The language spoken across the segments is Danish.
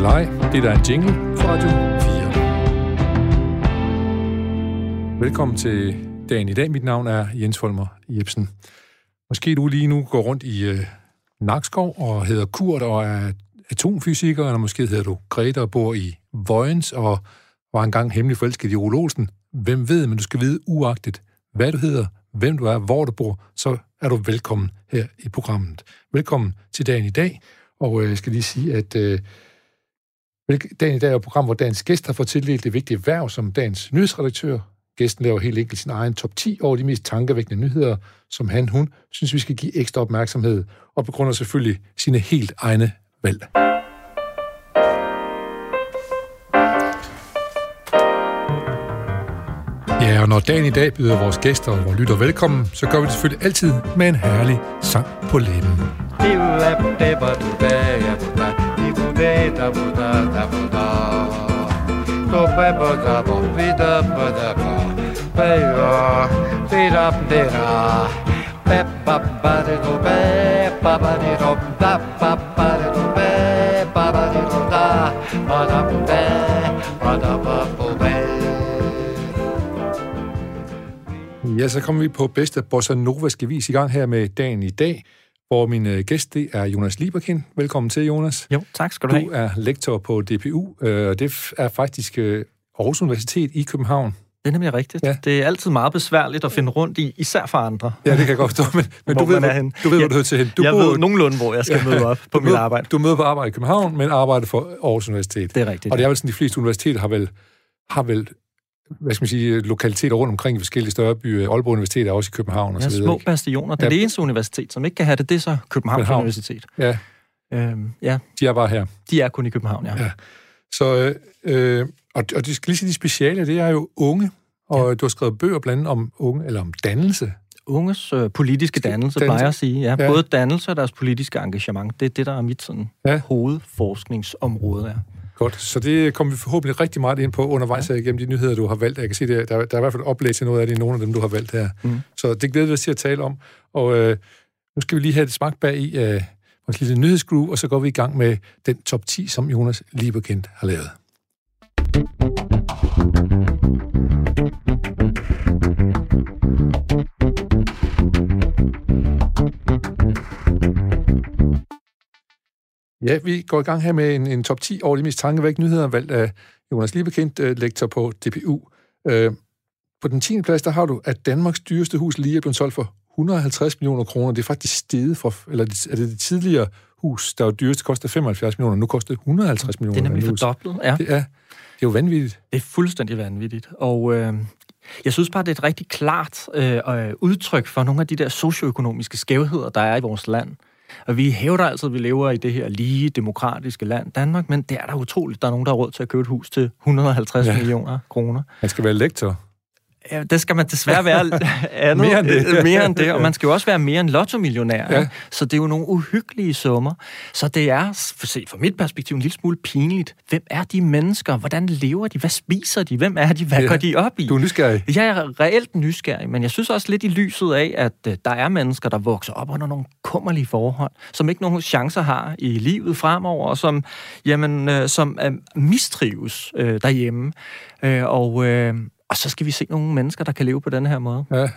eller ej, det der er en jingle fra Radio 4. Velkommen til dagen i dag. Mit navn er Jens Folmer Jebsen. Måske du lige nu går rundt i øh, Nakskov og hedder Kurt og er atomfysiker, eller måske hedder du Greta og bor i Vojens og var engang hemmelig forelsket i Ole Olsen. Hvem ved, men du skal vide uagtet, hvad du hedder, hvem du er, hvor du bor, så er du velkommen her i programmet. Velkommen til dagen i dag, og øh, jeg skal lige sige, at øh, dagen i dag er et program, hvor dagens gæst har fået tildelt det vigtige værv som dagens nyhedsredaktør. Gæsten laver helt enkelt sin egen top 10 over de mest tankevækkende nyheder, som han, hun, synes, vi skal give ekstra opmærksomhed, og begrunder selvfølgelig sine helt egne valg. Ja, og når dagen i dag byder vores gæster og vores lytter velkommen, så gør vi det selvfølgelig altid med en herlig sang på læben ti budei da buda da buda to pe buda bo vida buda ba pe yo tira tira pe pa pa de do pe pa pa de do da pa pa de do pe pa pa de do da pa da pe pa da pa pa Ja, så kommer vi på bedste bossa novaske vis i gang her med dagen i dag hvor min øh, gæst det er Jonas Lieberkind. Velkommen til, Jonas. Jo, tak skal du have. Du er lektor på DPU, øh, og det er faktisk øh, Aarhus Universitet i København. Det er nemlig rigtigt. Ja. Det er altid meget besværligt at finde rundt i, især for andre. Ja, det kan jeg godt forstå, men, men du ved, hvor, henne. du ved, hvor Ja, du hører til hen. Du jeg bor- ved nogenlunde, hvor jeg skal møde op på du mit møder- arbejde. Du møder på arbejde i København, men arbejder for Aarhus Universitet. Det er rigtigt. Og det er vel sådan, de fleste universiteter har vel, har vel hvad skal man sige, lokaliteter rundt omkring i forskellige større byer. Aalborg Universitet er også i København og ja, så videre. små ikke? bastioner. Det er Ja. det eneste universitet, som ikke kan have det, det er så Københavns København. Universitet. Ja, Øhm, ja, de er bare her. de er kun i København, ja. Ja. Så, øh, øh, og, og de skal lige sige, de speciale, det er jo unge, og ja. du har skrevet bøger blandt andet om unge, eller om dannelse. Unges øh, politiske dannelse, Dannelse. plejer at sige. Ja, Ja. Både dannelse og deres politiske engagement. Det er det, der er mit sådan, Ja. hovedforskningsområde. Ja. Godt, så det kommer vi forhåbentlig rigtig meget ind på undervejs ja. igennem de nyheder, du har valgt. Jeg kan se, der, der, der er i hvert fald oplæg til noget af det i nogle af dem, du har valgt her. Mm. Så det glæder vi os til at tale om. Og øh, nu skal vi lige have et smagt bag i øh, vores lille nyhedsgroove, og så går vi i gang med den top 10, som Jonas Lieberkind har lavet. Ja, vi går i gang her med en, en top 10 over de mest tankevækkende nyheder, valgt af Jonas Liebekendt, øh, lektor på DPU. Øh, på den 10. plads, der har du, at Danmarks dyreste hus lige er blevet solgt for 150 millioner kroner. Det er faktisk steget fra, eller er det det tidligere hus, der var dyrest, koster 75 millioner, nu koster det 150 millioner. Det er nemlig fordoblet. Ja. Det er, det er jo vanvittigt. Det er fuldstændig vanvittigt. Og øh, jeg synes bare, det er et rigtig klart øh, øh, udtryk for nogle af de der socioøkonomiske skævheder, der er i vores land. Og vi hævder altid, at vi lever i det her lige demokratiske land, Danmark, men det er da utroligt. Der er nogen, der har råd til at købe et hus til 150 Ja. millioner kroner. Man skal være lektor. Ja, det skal man desværre være andet, Mere end det. øh, mere end det. Og man skal jo også være mere end lottomillionær. Ja. Så det er jo nogle uhyggelige summer. Så det er, for set fra mit perspektiv, en lille smule pinligt. Hvem er de mennesker? Hvordan lever de? Hvad spiser de? Hvem er de? Hvad Ja. går de op i? Du er nysgerrig. Jeg er reelt nysgerrig, men jeg synes også lidt i lyset af, at øh, der er mennesker, der vokser op under nogle kummerlige forhold, som ikke nogen chancer har i livet fremover, og som, jamen, øh, som mistrives øh, derhjemme. Øh, og, øh, og så skal vi se nogle mennesker, der kan leve på den her måde. Ja.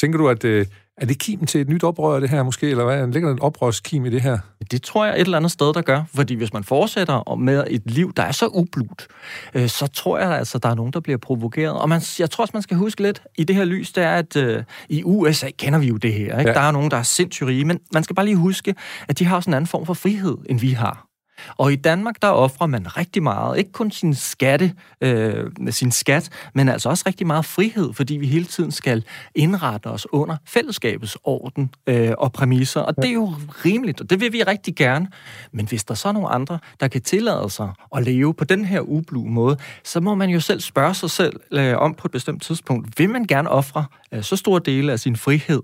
Tænker du, at øh, er det kimen til et nyt oprør, det her måske, eller hvad? Ligger der en oprørskim i det her? Det tror jeg et eller andet sted, der gør. Fordi hvis man fortsætter med et liv, der er så ublut, øh, så tror jeg altså, der er nogen, der bliver provokeret. Og man, jeg tror også, man skal huske lidt i det her lys, det er, at øh, i USA kender vi jo det her. Ikke? Ja. Ja. Der er nogen, der er sindssygt rige, men man skal bare lige huske, at de har sådan en anden form for frihed, end vi har. Og i Danmark, der offrer man rigtig meget, ikke kun sin skatte, øh, sin skat, men altså også rigtig meget frihed, fordi vi hele tiden skal indrette os under fællesskabets orden øh, og præmisser. Og det er jo rimeligt, og det vil vi rigtig gerne. Men hvis der så er nogle andre, der kan tillade sig at leve på den her ublu måde, så må man jo selv spørge sig selv øh, om på et bestemt tidspunkt, vil man gerne ofre øh, så store dele af sin frihed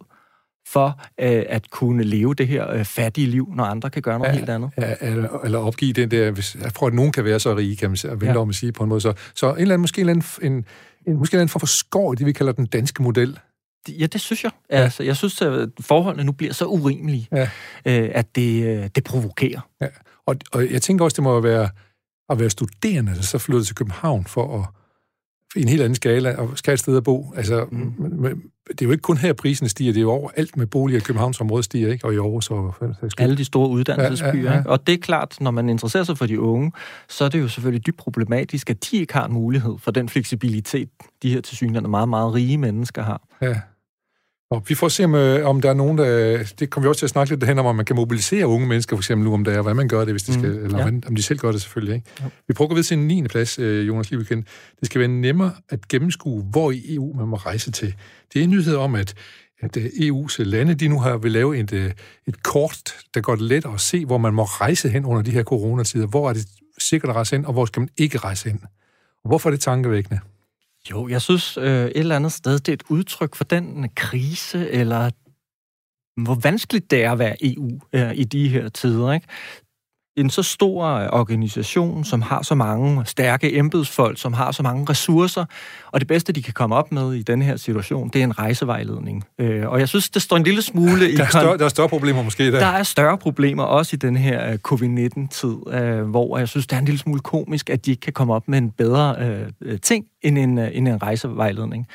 for øh, at kunne leve det her øh, fattige liv, når andre kan gøre noget ja. helt andet. Ja, eller, eller opgive den der, hvis, jeg tror, at nogen kan være så rige, kan man sige, vente Ja. om at sige på en måde. Så, så en eller anden, måske en, eller anden, en, en, måske en eller anden form for skår det, vi kalder den danske model. Ja, det synes jeg. Ja. Altså, jeg synes, at forholdene nu bliver så urimelige, Ja. øh, at det, øh, det provokerer. Ja. Og, og jeg tænker også, det må være at være studerende, der så flyttede til København for at i en helt anden skala, og skal et sted at bo. Altså, mm. det er jo ikke kun her, prisen stiger, det er jo overalt med boliger i Københavnsområdet stiger, ikke? Og i Aarhus og... Alle de store uddannelsesbyer, ja, ja, ja. Ikke? Og det er klart, når man interesserer sig for de unge, så er det jo selvfølgelig dybt problematisk, at de ikke har en mulighed for den fleksibilitet, de her tilsyneladende meget, meget rige mennesker har. Ja. Og vi får se, om, øh, om der er nogen, der... Det kommer vi også til at snakke lidt hen om, om man kan mobilisere unge mennesker, for eksempel nu, om der er, hvordan man gør det, hvis de skal, mm, eller ja. om de selv gør det selvfølgelig. Ikke? Ja. Vi prøver at gå videre til en 9. plads, øh, Jonas Liebeken. Det skal være nemmere at gennemskue, hvor i EU man må rejse til. Det er en nyhed om, at at øh, EU's lande, de nu har vil lave et, et kort, der gør det let at se, hvor man må rejse hen under de her coronatider. Hvor er det sikkert at rejse hen, og hvor skal man ikke rejse hen? Og hvorfor er det tankevækkende? Jo, jeg synes øh, et eller andet sted, det er et udtryk for den øh, krise, eller hvor vanskeligt det er at være EU øh, i de her tider. Ikke? En så stor organisation, som har så mange stærke embedsfolk, som har så mange ressourcer, og det bedste, de kan komme op med i den her situation, det er en rejsevejledning. Øh, og jeg synes, det står en lille smule i... Der er, større, der er større problemer måske der. Der er større problemer også i den her øh, covid-19-tid, øh, hvor jeg synes, det er en lille smule komisk, at de ikke kan komme op med en bedre ting end en, end en rejsevejledning.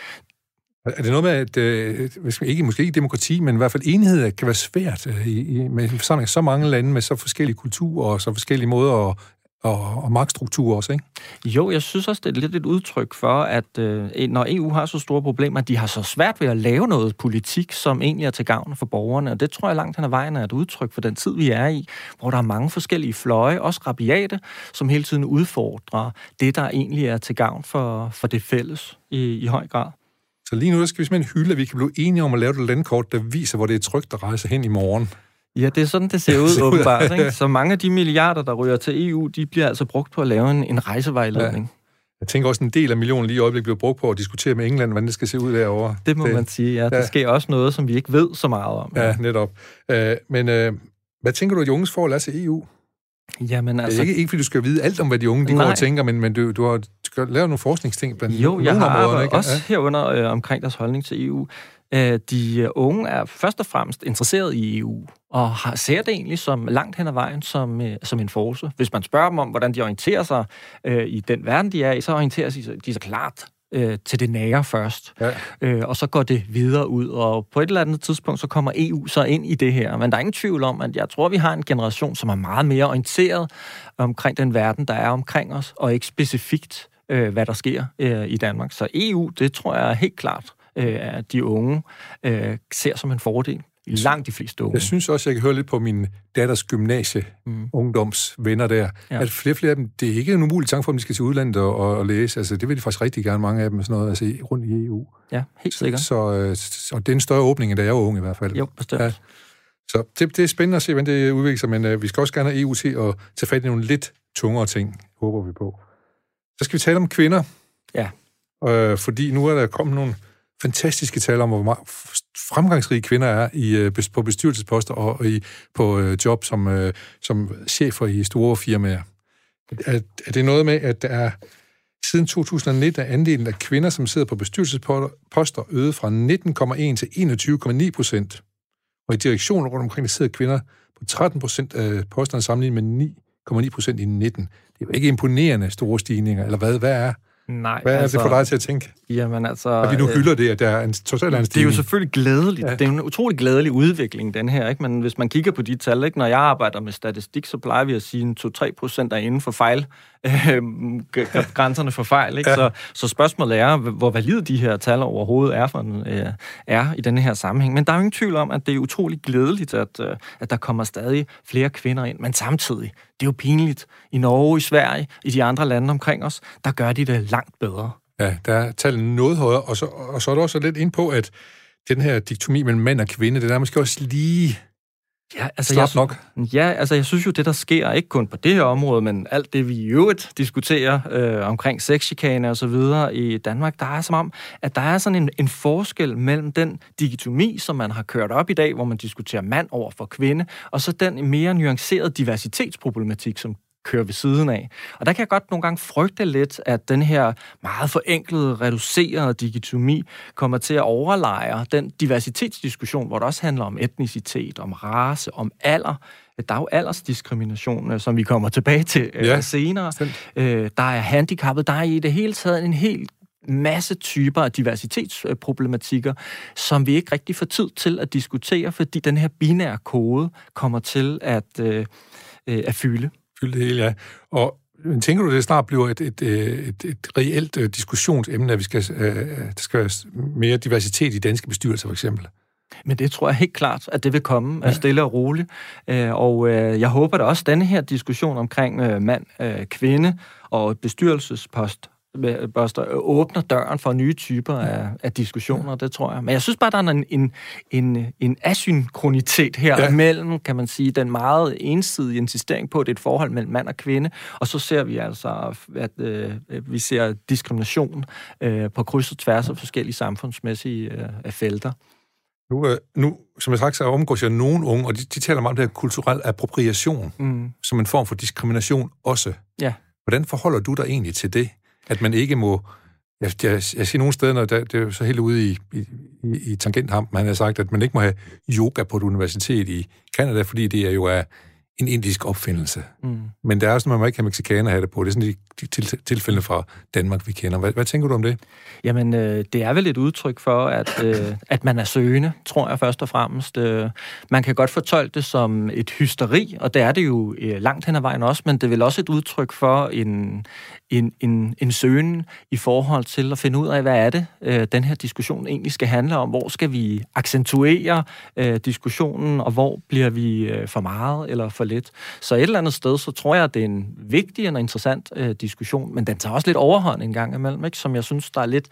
Er det noget med, at øh, ikke, måske ikke demokrati, men i hvert fald enhed øh, kan være svært øh, i, med sammen så mange lande med så forskellige kulturer og så forskellige måder at, og, og magtstrukturer også, ikke? Jo, jeg synes også, det er lidt et udtryk for, at øh, når EU har så store problemer, at de har så svært ved at lave noget politik, som egentlig er til gavn for borgerne. Og det tror jeg langt hen ad vejen er et udtryk for den tid, vi er i, hvor der er mange forskellige fløje, også rabiate, som hele tiden udfordrer det, der egentlig er til gavn for, for det fælles i, i høj grad. Så lige nu skal vi simpelthen hylde, at vi kan blive enige om at lave et landkort, der viser, hvor det er trygt at rejse hen i morgen. Ja, det er sådan, det ser ud åbenbart. Ikke? Så mange af de milliarder, der ryger til EU, de bliver altså brugt på at lave en, en rejsevejledning. Ja. Jeg tænker også, en del af millionen lige i øjeblikket bliver brugt på at diskutere med England, hvordan det skal se ud derovre. Det må det, man sige, ja. ja. Der sker også noget, som vi ikke ved så meget om. Ja, netop. Uh, men uh, hvad tænker du, at de unges forhold er til EU? Jamen, altså... Det er ikke, ikke, fordi du skal vide alt om, hvad de unge de går og tænker, men, men du, du har lavet nogle forskningsting blandt Jo, jeg har ikke? også ja. herunder øh, omkring deres holdning til EU. Øh, de øh, unge er først og fremmest interesseret i EU, og har, ser det egentlig som langt hen ad vejen som, øh, som en force. Hvis man spørger dem om, hvordan de orienterer sig øh, i den verden, de er i, så orienterer de, de sig klart øh, til det nære først. Ja. Øh, og så går det videre ud, og på et eller andet tidspunkt, så kommer EU så ind i det her. Men der er ingen tvivl om, at jeg tror, vi har en generation, som er meget mere orienteret omkring den verden, der er omkring os, og ikke specifikt, øh, hvad der sker øh, i Danmark. Så EU, det tror jeg helt klart, øh, at de unge øh, ser som en fordel langt de fleste unge. Jeg synes også, jeg kan høre lidt på min datters gymnasie, mm. ungdomsvenner der, ja. at flere flere af dem, det er ikke en umulig tanke for, at de skal til udlandet og, og, læse. Altså, det vil de faktisk rigtig gerne, mange af dem, sådan noget, altså rundt i EU. Ja, helt sikkert. Så, så, så det er en større åbning, end da jeg var ung i hvert fald. Jo, bestemt. Ja. Så det, det er spændende at se, hvordan det udvikler sig, men uh, vi skal også gerne have EU til at tage fat i nogle lidt tungere ting, håber vi på. Så skal vi tale om kvinder. Ja. Uh, fordi nu er der kommet nogle fantastiske tal om, hvor fremgangsrige kvinder er i, øh, på bestyrelsesposter og i, på øh, job som, øh, som chefer i store firmaer. Er, er det noget med, at der er siden 2019 er andelen af kvinder, som sidder på bestyrelsesposter, øget fra 19,1 til 21,9 procent. Og i direktionen rundt omkring, der sidder kvinder på 13 procent af posterne sammenlignet med 9,9 procent i 19. Det er jo ikke imponerende store stigninger, eller hvad? Hvad er Nej, Hvad er altså, det for dig til at tænke? Jamen altså... At vi nu hylder det, at der er en total Det er jo selvfølgelig glædeligt. Ja. Det er en utrolig glædelig udvikling, den her. Ikke? Men hvis man kigger på de tal, ikke? når jeg arbejder med statistik, så plejer vi at sige, at 2-3 procent er inden for fejl. Øh, grænserne for fejl. Ikke? Ja. Så, så spørgsmålet er, hvor valide de her tal overhovedet er, for en, øh, er i denne her sammenhæng. Men der er jo ingen tvivl om, at det er utrolig glædeligt, at, øh, at der kommer stadig flere kvinder ind. Men samtidig, det er jo pinligt. I Norge, i Sverige, i de andre lande omkring os, der gør de det langt bedre. Ja, der er tallet noget højere, og så, og så er der også lidt ind på, at den her diktomi mellem mand og kvinde, det er måske også lige Ja, altså jeg, nok. Ja, altså jeg synes jo, det der sker, ikke kun på det her område, men alt det, vi i øvrigt diskuterer øh, omkring sexchikane og så videre i Danmark, der er som om, at der er sådan en, en forskel mellem den digitomi, som man har kørt op i dag, hvor man diskuterer mand over for kvinde, og så den mere nuancerede diversitetsproblematik, som kører ved siden af. Og der kan jeg godt nogle gange frygte lidt, at den her meget forenklede, reducerede digitomi kommer til at overlejre den diversitetsdiskussion, hvor det også handler om etnicitet, om race, om alder. Der er jo aldersdiskrimination, øh, som vi kommer tilbage til øh, ja, senere. Øh, der er handicappet. Der er i det hele taget en helt masse typer af diversitetsproblematikker, som vi ikke rigtig får tid til at diskutere, fordi den her binære kode kommer til at, øh at fylde. Fylde det hele, ja. Og tænker du, det snart bliver et, et, et, et reelt øh, diskussionsemne, at vi skal, øh, der skal være mere diversitet i danske bestyrelser, for eksempel? Men det tror jeg helt klart, at det vil komme ja. stille og roligt. Og jeg håber da også, at denne her diskussion omkring mand-kvinde og bestyrelsespost Buster, åbner døren for nye typer af, af diskussioner, det tror jeg. Men jeg synes bare, der er en, en, en, en asynkronitet her ja. mellem, kan man sige, den meget ensidige insistering på, at det er et forhold mellem mand og kvinde, og så ser vi altså, at øh, vi ser diskrimination øh, på kryds og tværs af forskellige samfundsmæssige øh, felter. Nu, øh, nu, som jeg sagt, så omgås jeg nogle unge, og de, de taler meget om det her kulturel appropriation, mm. som en form for diskrimination også. Ja. Hvordan forholder du dig egentlig til det? At man ikke må... Jeg, jeg, jeg siger nogle steder, når det, det er jo så helt ude i, i, i tangenthampen, man har sagt, at man ikke må have yoga på et universitet i Canada, fordi det er jo er en indisk opfindelse. Mm. Men der er også, man ikke have mexikaner have det på. Det er sådan de til, tilfælde fra Danmark, vi kender. Hvad, hvad tænker du om det? Jamen, øh, det er vel et udtryk for, at, øh, at man er søgende, tror jeg først og fremmest. Øh, man kan godt fortolke det som et hysteri, og det er det jo øh, langt hen ad vejen også, men det er vel også et udtryk for en, en, en, en søgen i forhold til at finde ud af, hvad er det, øh, den her diskussion egentlig skal handle om. Hvor skal vi accentuere øh, diskussionen, og hvor bliver vi øh, for meget eller for lidt. Så et eller andet sted, så tror jeg, at det er en vigtig og interessant øh, diskussion, men den tager også lidt overhånd en gang imellem, ikke? som jeg synes, der er lidt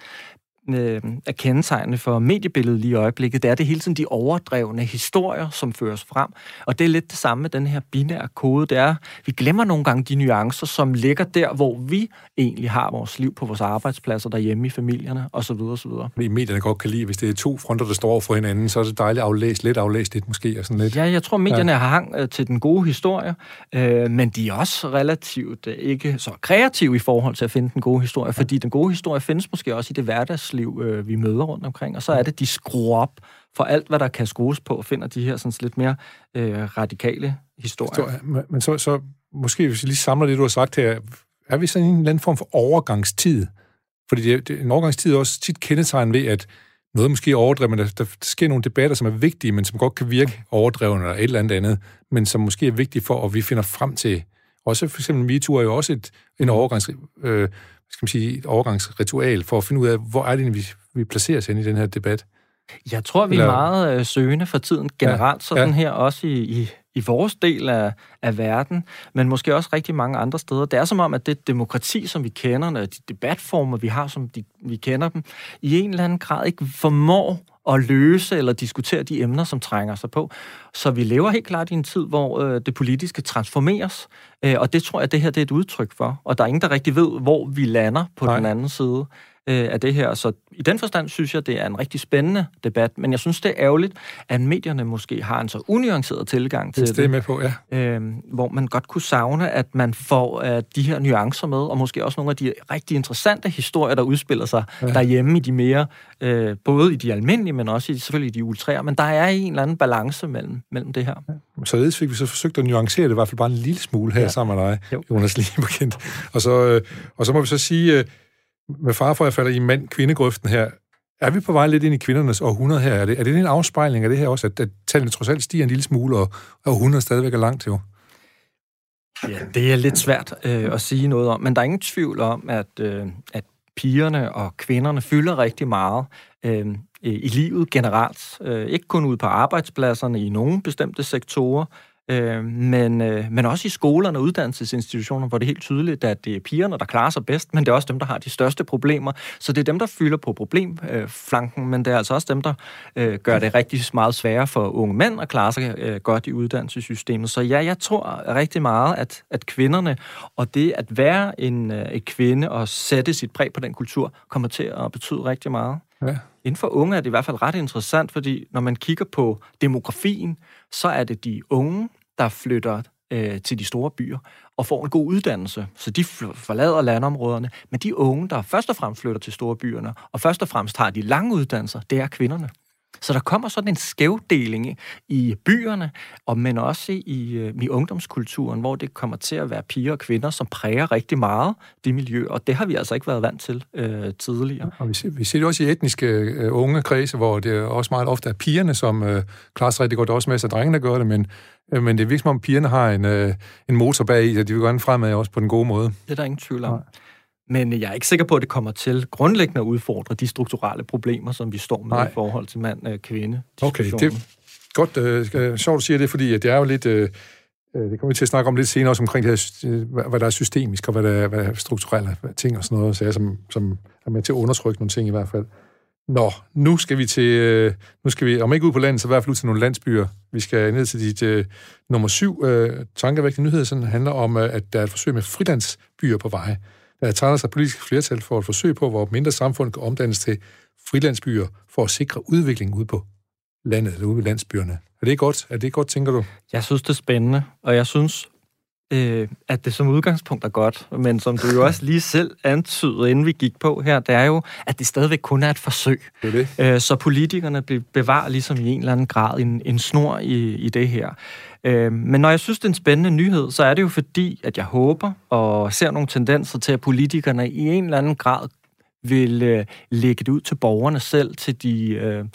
øh, er kendetegnende for mediebilledet lige i øjeblikket, det er det hele tiden de overdrevne historier, som føres frem. Og det er lidt det samme med den her binære kode. Det er, vi glemmer nogle gange de nuancer, som ligger der, hvor vi egentlig har vores liv på vores arbejdspladser, derhjemme i familierne, osv. osv. Fordi medierne godt kan lide, hvis det er to fronter, der står for hinanden, så er det dejligt aflæst, lidt aflæst lidt måske. Og sådan lidt. Ja, jeg tror, medierne ja. har hang øh, til den gode historie, øh, men de er også relativt øh, ikke så kreative i forhold til at finde den gode historie, fordi den gode historie findes måske også i det hverdagsliv, erhvervsliv, øh, vi møder rundt omkring, og så er det, de skruer op for alt, hvad der kan skrues på, og finder de her sådan lidt mere øh, radikale historier. Historie. men så, så måske, hvis vi lige samler det, du har sagt her, er vi sådan en eller anden form for overgangstid? Fordi det, det, en overgangstid er også tit kendetegn ved, at noget måske er overdrevet, men der, der sker nogle debatter, som er vigtige, men som godt kan virke overdrevne eller et eller andet andet, men som måske er vigtige for, at vi finder frem til, også for eksempel MeToo er jo også et, en overgangs, øh, skal man sige, et overgangsritual for at finde ud af, hvor er det, vi, vi placerer os i den her debat? Jeg tror, vi er meget øh, søgende for tiden generelt, ja, sådan ja. her også i, i, i vores del af, af verden, men måske også rigtig mange andre steder. Det er som om, at det demokrati, som vi kender, de debatformer, vi har, som de, vi kender dem, i en eller anden grad ikke formår at løse eller diskutere de emner, som trænger sig på. Så vi lever helt klart i en tid, hvor øh, det politiske transformeres, øh, og det tror jeg, det her det er et udtryk for. Og der er ingen, der rigtig ved, hvor vi lander på Nej. den anden side øh, af det her. Så i den forstand synes jeg, det er en rigtig spændende debat, men jeg synes, det er ærgerligt, at medierne måske har en så unuanceret tilgang til det. Det er med på, ja. Øh, hvor man godt kunne savne, at man får øh, de her nuancer med, og måske også nogle af de rigtig interessante historier, der udspiller sig ja. derhjemme i de mere, øh, både i de almindelige, men også i selvfølgelig i de ultræer. Men der er en eller anden balance mellem, mellem det her. Ja. Så fik vi så forsøgt at nuancere det i hvert fald bare en lille smule her ja. sammen med dig, jo. Jonas lige bekendt. Og så, øh, og så må vi så sige, øh, med far for, at jeg falder i mand-kvindegrøften her, er vi på vej lidt ind i kvindernes århundrede her? Er det, er det en afspejling af det her også, at, at tallene trods alt stiger en lille smule, og, og århundredet stadigvæk er langt til? Ja, det er lidt svært øh, at sige noget om, men der er ingen tvivl om, at, øh, at pigerne og kvinderne fylder rigtig meget øh, i livet generelt. Øh, ikke kun ude på arbejdspladserne i nogle bestemte sektorer, Øh, men, øh, men også i skolerne og uddannelsesinstitutioner, hvor det er helt tydeligt, at det er pigerne, der klarer sig bedst, men det er også dem, der har de største problemer. Så det er dem, der fylder på problemflanken, men det er altså også dem, der øh, gør det rigtig meget sværere for unge mænd at klare sig øh, godt i uddannelsessystemet. Så ja, jeg tror rigtig meget, at, at kvinderne og det at være en, øh, en kvinde og sætte sit præg på den kultur, kommer til at betyde rigtig meget. Ja. Inden for unge er det i hvert fald ret interessant, fordi når man kigger på demografien, så er det de unge, der flytter øh, til de store byer og får en god uddannelse. Så de forlader landområderne. Men de unge, der først og fremmest flytter til store byerne, og først og fremmest har de lange uddannelser, det er kvinderne. Så der kommer sådan en skævdeling i byerne, og men også i, øh, i ungdomskulturen, hvor det kommer til at være piger og kvinder, som præger rigtig meget det miljø, og det har vi altså ikke været vant til øh, tidligere. Og vi, ser, vi ser det også i etniske øh, unge kredse, hvor det også meget ofte er pigerne, som øh, klarer sig rigtig godt, også med, at drengene gør det, men, øh, men det virker som om pigerne har en, øh, en motor bag i, og de vil gerne fremad også på den gode måde. Det er der ingen tvivl om. Nej. Men jeg er ikke sikker på, at det kommer til grundlæggende at udfordre de strukturelle problemer, som vi står med Nej. i forhold til mand-kvinde. Okay, det er godt. Øh, sjovt, du siger det, fordi det er jo lidt... Øh, øh, det kommer vi til at snakke om lidt senere, også omkring det her, øh, hvad der er systemisk, og hvad der er, hvad der er strukturelle ting og sådan noget, så jeg, som, som er med til at undertrykke nogle ting i hvert fald. Nå, nu skal vi til, øh, nu skal vi, om ikke ud på landet, så i hvert fald ud til nogle landsbyer. Vi skal ned til dit uh, nummer syv uh, tankevægtige nyhed, som handler om, uh, at der er et forsøg med frilandsbyer på vej der tegner sig politisk flertal for et forsøg på, hvor mindre samfund kan omdannes til frilandsbyer for at sikre udvikling ude på landet, eller ude i landsbyerne. Er det godt? Er det godt, tænker du? Jeg synes, det er spændende, og jeg synes, øh, at det som udgangspunkt er godt, men som du jo også lige selv antydede, inden vi gik på her, det er jo, at det stadigvæk kun er et forsøg. Det er det. Øh, så politikerne bevarer ligesom i en eller anden grad en, en snor i, i det her. Øh, men når jeg synes, det er en spændende nyhed, så er det jo fordi, at jeg håber og ser nogle tendenser til, at politikerne i en eller anden grad vil øh, lægge det ud til borgerne selv, til de, øh,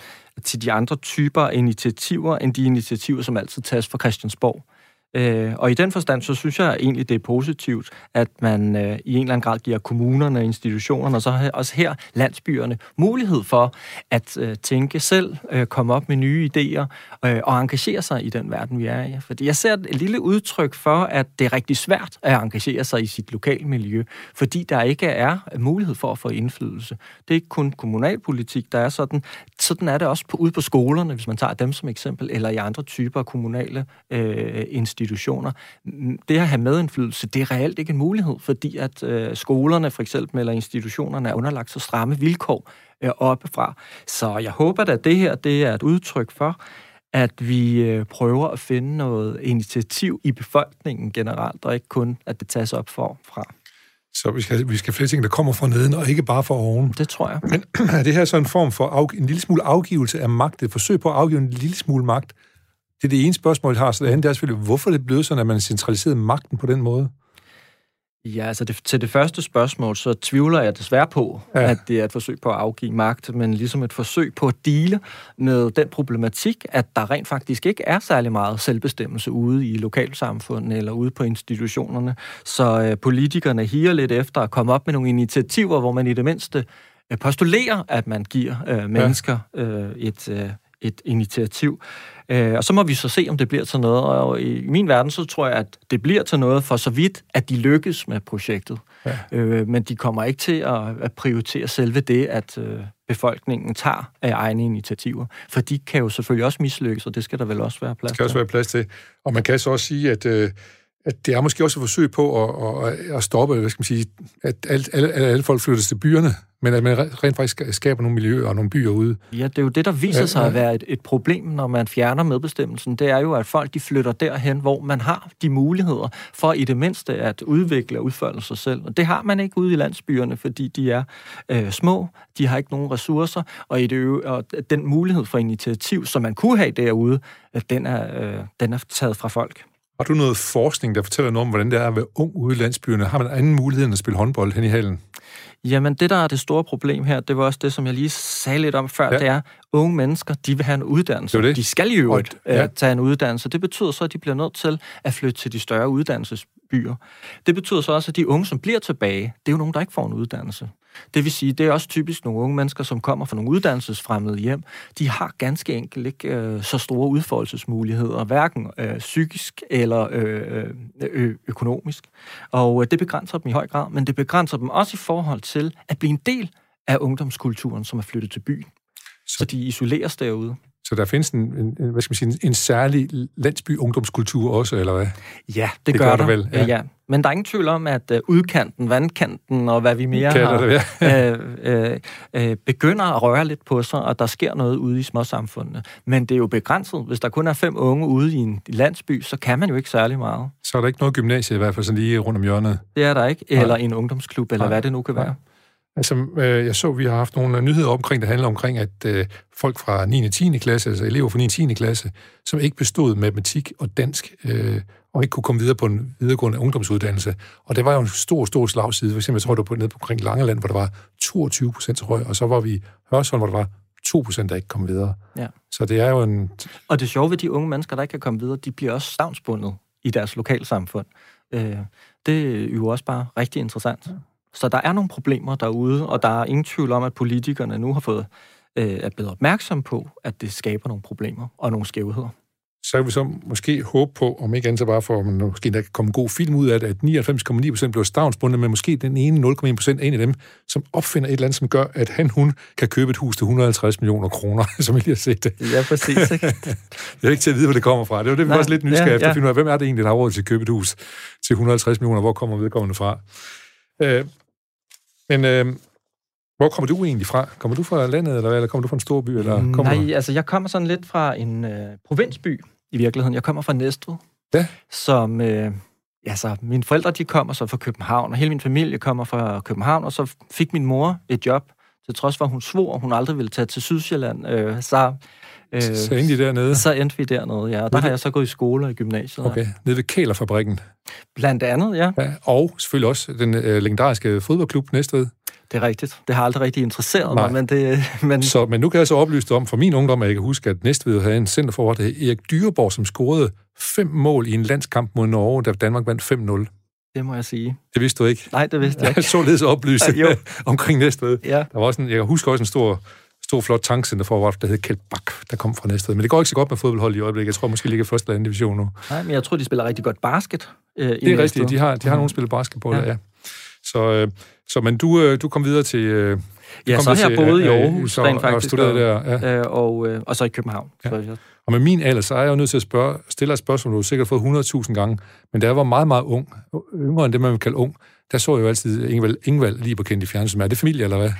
til de andre typer initiativer, end de initiativer, som altid tages fra Christiansborg. Øh, og i den forstand, så synes jeg egentlig, det er positivt, at man øh, i en eller anden grad giver kommunerne og institutionerne, og så også her landsbyerne, mulighed for at øh, tænke selv, øh, komme op med nye idéer øh, og engagere sig i den verden, vi er i. Fordi jeg ser et lille udtryk for, at det er rigtig svært at engagere sig i sit lokale miljø, fordi der ikke er mulighed for at få indflydelse. Det er ikke kun kommunalpolitik, der er sådan. Sådan er det også på, ude på skolerne, hvis man tager dem som eksempel, eller i andre typer af kommunale øh, institutioner institutioner. Det at have medindflydelse, det er reelt ikke en mulighed, fordi at øh, skolerne for eksempel eller institutionerne er underlagt så stramme vilkår øh, oppefra. Så jeg håber at det her det er et udtryk for, at vi øh, prøver at finde noget initiativ i befolkningen generelt, og ikke kun, at det tages op fra. Så vi skal, vi skal flere ting, der kommer fra neden, og ikke bare fra oven. Det tror jeg. Men er det her så en form for af, en lille smule afgivelse af magt, et forsøg på at afgive en lille smule magt det er det ene spørgsmål, jeg har. Så det andet er selvfølgelig, hvorfor det blevet sådan, at man centraliserede magten på den måde? Ja, altså det, til det første spørgsmål, så tvivler jeg desværre på, ja. at det er et forsøg på at afgive magt, men ligesom et forsøg på at dele med den problematik, at der rent faktisk ikke er særlig meget selvbestemmelse ude i lokalsamfundet eller ude på institutionerne. Så øh, politikerne higer lidt efter at komme op med nogle initiativer, hvor man i det mindste øh, postulerer, at man giver øh, mennesker øh, et, øh, et initiativ. Øh, og så må vi så se, om det bliver til noget. Og i min verden, så tror jeg, at det bliver til noget for så vidt, at de lykkes med projektet. Ja. Øh, men de kommer ikke til at, at prioritere selve det, at øh, befolkningen tager af egne initiativer. For de kan jo selvfølgelig også mislykkes, og det skal der vel også være plads til. Det skal også være plads til. Og man kan så også sige, at... Øh at det er måske også et forsøg på at, at, at stoppe, hvad skal man sige, at alle, alle, alle folk flytter til byerne, men at man rent faktisk skaber nogle miljøer og nogle byer ude. Ja, det er jo det, der viser sig at være et, et problem, når man fjerner medbestemmelsen. Det er jo, at folk de flytter derhen, hvor man har de muligheder for i det mindste at udvikle og udfolde sig selv. Og det har man ikke ude i landsbyerne, fordi de er øh, små, de har ikke nogen ressourcer, og, i det, og den mulighed for initiativ, som man kunne have derude, den er, øh, den er taget fra folk. Har du noget forskning, der fortæller noget om, hvordan det er at være ung ude i landsbyerne? Har man anden mulighed end at spille håndbold hen i hallen? Jamen, det der er det store problem her, det var også det, som jeg lige sagde lidt om før, ja. det er, unge mennesker, de vil have en uddannelse. Det det. De skal jo øvrigt ja. Øh, tage en uddannelse. Det betyder så, at de bliver nødt til at flytte til de større uddannelsesbyer. Det betyder så også, at de unge, som bliver tilbage, det er jo nogen, der ikke får en uddannelse. Det vil sige, det er også typisk nogle unge mennesker, som kommer fra nogle uddannelsesfremmede hjem. De har ganske enkelt ikke øh, så store udfoldelsesmuligheder, hverken øh, psykisk eller øh, øh, økonomisk. Og øh, det begrænser dem i høj grad, men det begrænser dem også i forhold til at blive en del af ungdomskulturen, som er flyttet til byen. Så, så de isoleres derude. Så der findes en, en, hvad skal man sige, en, særlig landsby ungdomskultur også, eller hvad? Ja, det, det gør, gør der. vel. Ja. ja. Men der er ingen tvivl om, at øh, udkanten, vandkanten og hvad vi mere Kan har, det øh, øh, øh, begynder at røre lidt på sig, og der sker noget ude i småsamfundene. Men det er jo begrænset. Hvis der kun er fem unge ude i en landsby, så kan man jo ikke særlig meget. Så er der ikke noget gymnasie i hvert fald sådan lige rundt om hjørnet. Det er der ikke. Eller en ungdomsklub, eller Nej. hvad det nu kan være. Nej. Altså, øh, jeg så, vi har haft nogle nyheder omkring, der handler omkring, at øh, folk fra 9. og 10. klasse, altså elever fra 9. og 10. klasse, som ikke bestod matematik og dansk, øh, og ikke kunne komme videre på en videregående ungdomsuddannelse. Og det var jo en stor, stor slagside. For eksempel, jeg tror, det var på, nede på omkring Langeland, hvor der var 22 procent høj, og så var vi i Hørsholm, hvor der var 2 procent, der ikke kom videre. Ja. Så det er jo en... Og det sjove ved de unge mennesker, der ikke kan komme videre, de bliver også stavnsbundet i deres lokalsamfund. Øh, det er jo også bare rigtig interessant. Så der er nogle problemer derude, og der er ingen tvivl om, at politikerne nu har fået øh, er blevet opmærksom på, at det skaber nogle problemer og nogle skævheder. Så kan vi så måske håbe på, om ikke andet så bare for, at man måske der kan komme en god film ud af det, at 99,9 procent bliver stavnsbundet, men måske den ene 0,1 procent er en af dem, som opfinder et eller andet, som gør, at han, hun kan købe et hus til 150 millioner kroner, som vi lige har set det. Ja, præcis. Ikke? Det er ikke til at vide, hvor det kommer fra. Det er jo det, vi Nej, var også lidt nysgerrige ja, efter. ja. af, hvem er det egentlig, der har råd til at købe et hus til 150 millioner? Hvor kommer vedkommende fra? Øh, men øh, hvor kommer du egentlig fra? Kommer du fra landet, eller, eller kommer du fra en stor by? Eller kommer Nej, du? altså jeg kommer sådan lidt fra en øh, provinsby i virkeligheden. Jeg kommer fra Næstved. Ja. Som, øh, altså mine forældre de kommer så fra København, og hele min familie kommer fra København, og så fik min mor et job, til trods for, at hun svor, at hun aldrig ville tage til Sydsjælland. Øh, så, øh, Så egentlig dernede. så endte vi dernede, ja. Og der har jeg så gået i skole og i gymnasiet. Okay, nede ved Kælerfabrikken. Blandt andet, ja. Ja, og selvfølgelig også den øh, legendariske fodboldklub Næstved. Det er rigtigt. Det har aldrig rigtig interesseret Nej. mig, men det... Men, Så, men nu kan jeg så oplyse om, for min ungdom, at jeg kan huske, at Næstved havde en centerforhold, der Erik Dyreborg, som scorede fem mål i en landskamp mod Norge, da Danmark vandt 5-0. Det må jeg sige. Det vidste du ikke. Nej, det vidste jeg ikke. således oplyse Jo. omkring Næstved. Ja. Der var også en, jeg kan huske også en stor, stor flot tankcenter for, der hed Kjeldbak, der kom fra Næstved. Men det går ikke så godt med fodboldhold i øjeblikket. Jeg tror måske ligger i første eller anden division nu. Nej, men jeg tror, de spiller rigtig godt basket. Øh, Det er rigtigt. De har, de har nogle spillet basketball, ja. Ja. ja. Så, øh, så men du, øh, du kom videre til... Øh, Ja, kom så har videre jeg boet i øh, Aarhus, så, rent og faktisk. studeret der, ja. Øh, og, øh, og så i København. Ja. Så jeg, Og med min alder, så er jeg jo nødt til at spørge, stille et spørgsmål, du har sikkert fået 100.000 gange, men da jeg var meget, meget ung, yngre end det, man vil kalde ung, der så jeg jo altid Ingvald, Ingvald lige på kendt i fjernsynet. Er det familie, eller hvad?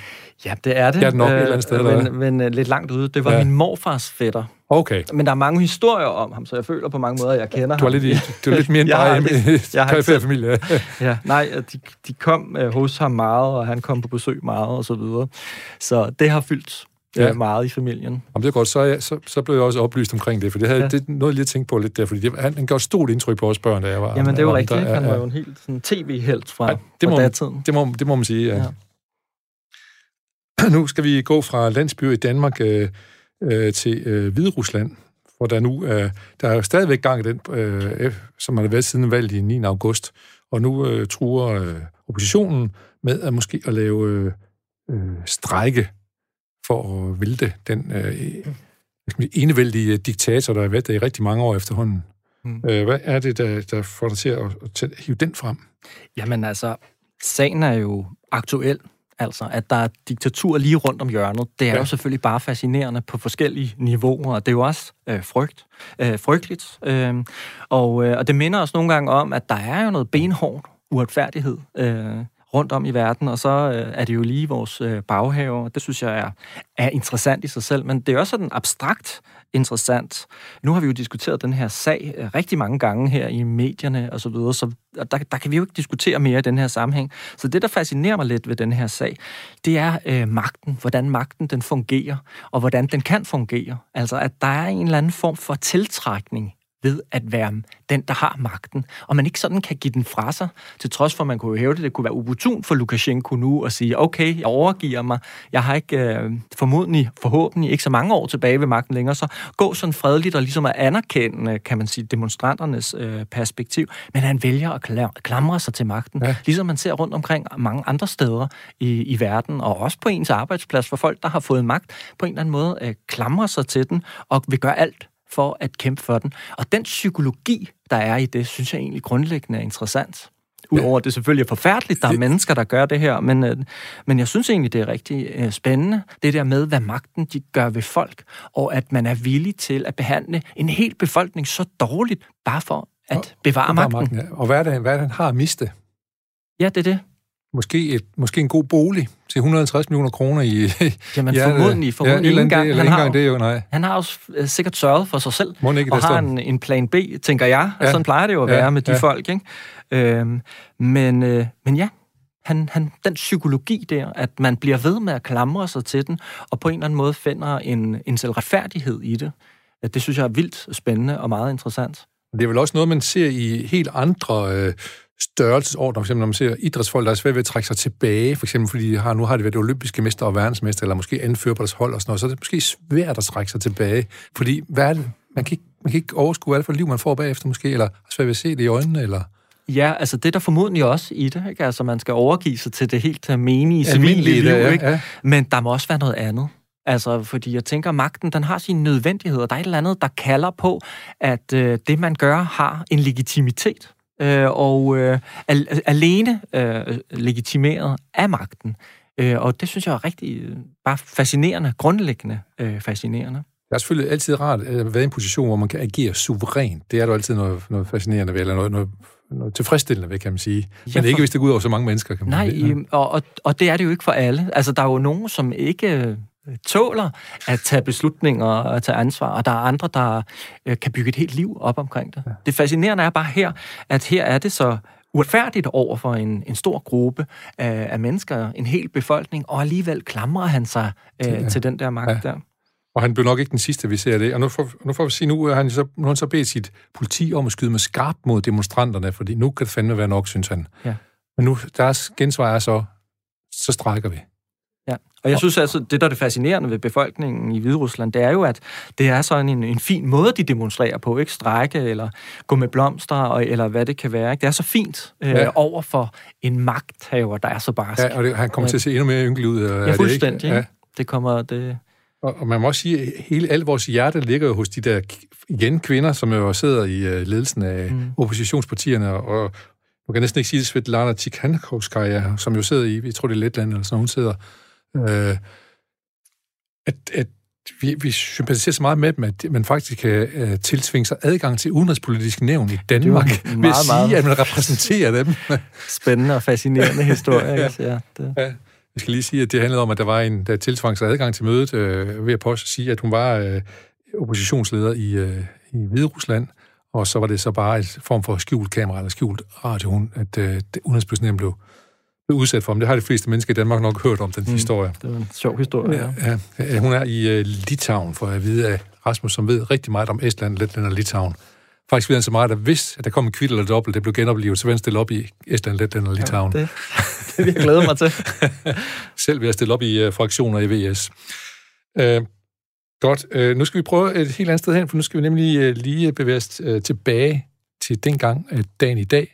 ja, det er det. Det er det nok et eller andet sted, eller hvad? men, men øh, lidt langt ude. Det var Ja. ja. min morfars fætter. Okay. Men der er mange historier om ham, så jeg føler på mange måder, at jeg kender Du er ham. lidt, i, du er lidt mere end Jeg bare en jeg perifær familie. Ja, nej, øh, de, de kom øh, hos ham meget, og han kom på besøg meget, og så videre. Så det har fyldt Ja. ja. meget i familien. Jamen, det er godt, så, jeg, så, så blev jeg også oplyst omkring det, for det havde ja. Det, noget lige at tænke på lidt der, fordi det, han, han gjorde stort indtryk på os børn, da jeg var Jamen, det er jeg jo var rigtigt. Han var jo en helt sådan, tv-helt fra, Ja, det må fra man- datiden. Det må, det må man sige, ja. ja. Nu skal vi gå fra landsbyer i Danmark øh, øh, til øh, Hvide Rusland, hvor der nu øh, der er jo stadigvæk gang i den, øh, som man har været siden valget i 9. august, og nu øh, truer øh, oppositionen med at måske at lave øh, øh, strejke for at vælte den øh, enevældige diktator, der har været der i rigtig mange år efterhånden. Mm. Øh, hvad er det, der, der får dig til at, at hive den frem? Jamen altså, sagen er jo aktuel. Altså, at der er diktatur lige rundt om hjørnet, det er Ja. jo selvfølgelig bare fascinerende på forskellige niveauer, og det er jo også øh, frygt, øh, frygteligt. Øh, og, øh, og det minder os nogle gange om, at der er jo noget benhård uretfærdighed øh, rundt om i verden, og så øh, er det jo lige vores øh, baghave, og det synes jeg er, er interessant i sig selv, men det er også sådan abstrakt interessant. Nu har vi jo diskuteret den her sag øh, rigtig mange gange her i medierne og så videre, så der, der kan vi jo ikke diskutere mere i den her sammenhæng. Så det, der fascinerer mig lidt ved den her sag, det er øh, magten, hvordan magten den fungerer, og hvordan den kan fungere. Altså, at der er en eller anden form for tiltrækning ved at være den, der har magten, og man ikke sådan kan give den fra sig, til trods for, at man kunne jo hæve det, det kunne være opportun for Lukashenko nu at sige, okay, jeg overgiver mig, jeg har ikke øh, formodentlig, forhåbentlig ikke så mange år tilbage ved magten længere, så gå sådan fredeligt og ligesom at anerkende, kan man sige, demonstranternes øh, perspektiv, men han vælger at kla- klamre sig til magten, Ja. ja. ligesom man ser rundt omkring mange andre steder i, i verden, og også på ens arbejdsplads, for folk, der har fået magt, på en eller anden måde øh, klamrer sig til den, og vil gøre alt for at kæmpe for den. Og den psykologi, der er i det, synes jeg egentlig grundlæggende er interessant. Udover at det selvfølgelig er forfærdeligt, der er mennesker, der gør det her, men, øh, men jeg synes egentlig, det er rigtig øh, spændende, det der med, hvad magten de gør ved folk, og at man er villig til at behandle en hel befolkning så dårligt, bare for at bevare Og, magten. magten ja. og er, er det, han har miste? Ja, det er det. Måske, et, måske en god bolig til 150 millioner kroner i... Jamen Ja, formodentlig, ja, formodentlig andet, engang. Han ikke har, det jo, nej. han har jo øh, sikkert sørget for sig selv, Må ikke, og har en, en plan B, tænker jeg. Ja. Ja. Sådan plejer det jo at Ja, være med de ja. folk, ikke? Øhm, men, øh, men ja, han, han, den psykologi der, at man bliver ved med at klamre sig til den, og på en eller anden måde finder en, en selvretfærdighed i det, det synes jeg er vildt spændende og meget interessant. Det er vel også noget, man ser i helt andre øh, størrelsesordner. For eksempel, når man ser idrætsfolk, der er svært ved at trække sig tilbage, for eksempel fordi de har, nu har de været olympiske mester og verdensmester, eller måske anfører på deres hold og sådan noget, så er det måske svært at trække sig tilbage. Fordi hvad er det? Man, kan ikke, man kan ikke overskue, hvad det for et liv, man får bagefter måske, eller har svært ved at se det i øjnene, eller... Ja, altså det er der formodentlig også i det, ikke? Altså man skal overgive sig til det helt almindelige civile Almindelige, liv, ja, ikke? ja. Men der må også være noget andet. Altså, fordi jeg tænker, at magten, den har sine nødvendigheder. Der er et eller andet, der kalder på, at øh, det, man gør, har en legitimitet. Øh, og øh, al- alene øh, legitimeret af magten. Øh, og det synes jeg er rigtig øh, bare fascinerende, grundlæggende øh, fascinerende. Det er selvfølgelig altid rart at være i en position, hvor man kan agere suverænt. Det er der altid noget, noget fascinerende ved, eller noget, noget, noget tilfredsstillende ved, kan man sige. Men Ja, for- ikke, hvis det går ud over så mange mennesker, kan man Nej, sige. øhm, og, og, og det er det jo ikke for alle. Altså, der er jo nogen, som ikke øh, tåler at tage beslutninger og tage ansvar, og der er andre, der øh, kan bygge et helt liv op omkring det. Ja. Det fascinerende er bare her, at her er det så uretfærdigt over for en, en stor gruppe af, af mennesker, en hel befolkning, og alligevel klamrer han sig øh, ja. til den der magt Ja. der. Og han blev nok ikke den sidste, vi ser det. Og nu får, nu får vi sige, nu er han så, nu har han så bedt sit politi om at skyde med skarpt mod demonstranterne, fordi nu kan det fandme være nok, synes han. Ja. Men nu, deres gensvar er så, så strækker vi. Og jeg synes altså, det der er det fascinerende ved befolkningen i Hvide Rusland, det er jo, at det er sådan en, en fin måde, de demonstrerer på, ikke strække eller gå med blomster, og, eller hvad det kan være. Ikke? Det er så fint øh, Ja. over for en magthaver, der er så barsk. Ja, og det, han kommer Ja. til at se endnu mere ynkelig ud. øh, ja det fuldstændig. ikke? Ja. Det kommer... Det, Og, og man må også sige, at hele, al vores hjerte ligger jo hos de der igen kvinder, som jo sidder i uh, ledelsen af mm. oppositionspartierne, og nu kan næsten ikke sige det, Svetlana Tikhanovskaya, som jo sidder i, jeg tror det er Letland, eller sådan, hun sidder, øh, at, at vi, vi sympatiserer så meget med dem, at man faktisk kan uh, tiltvinge sig adgang til udenrigspolitisk nævn i Danmark, en ved meget, at sige, meget- at man repræsenterer dem. spændende og fascinerende historie. Ja. Altså, ja, det. Ja, jeg skal lige sige, at det handlede om, at der var en, der tiltvang sig adgang til mødet, øh, ved at pås- sige, at hun var øh, oppositionsleder i, øh, i Hvide Rusland, og så var det så bare et form for skjult kamera eller skjult radio, hun, at øh, det udenrigspolitikken blev, blev udsat for. Men det har de fleste mennesker i Danmark nok hørt om, den mm. historie. det var en sjov historie. Ja. Ja, ja, hun er i øh, Litauen, for at vide af Rasmus, som ved rigtig meget om Estland, Letland og Litauen. Faktisk ved han så meget, at hvis at der kom en kvitt eller dobbelt, det blev genoplevet, så vil han stille op i Estland, Letland og Litauen. Det, det vil jeg glæde mig til. selv ved at stille op i øh, fraktioner i VS. Øh, godt, øh, nu skal vi prøve et helt andet sted hen, for nu skal vi nemlig øh, lige bevæge os øh, tilbage til dengang, at dagen i dag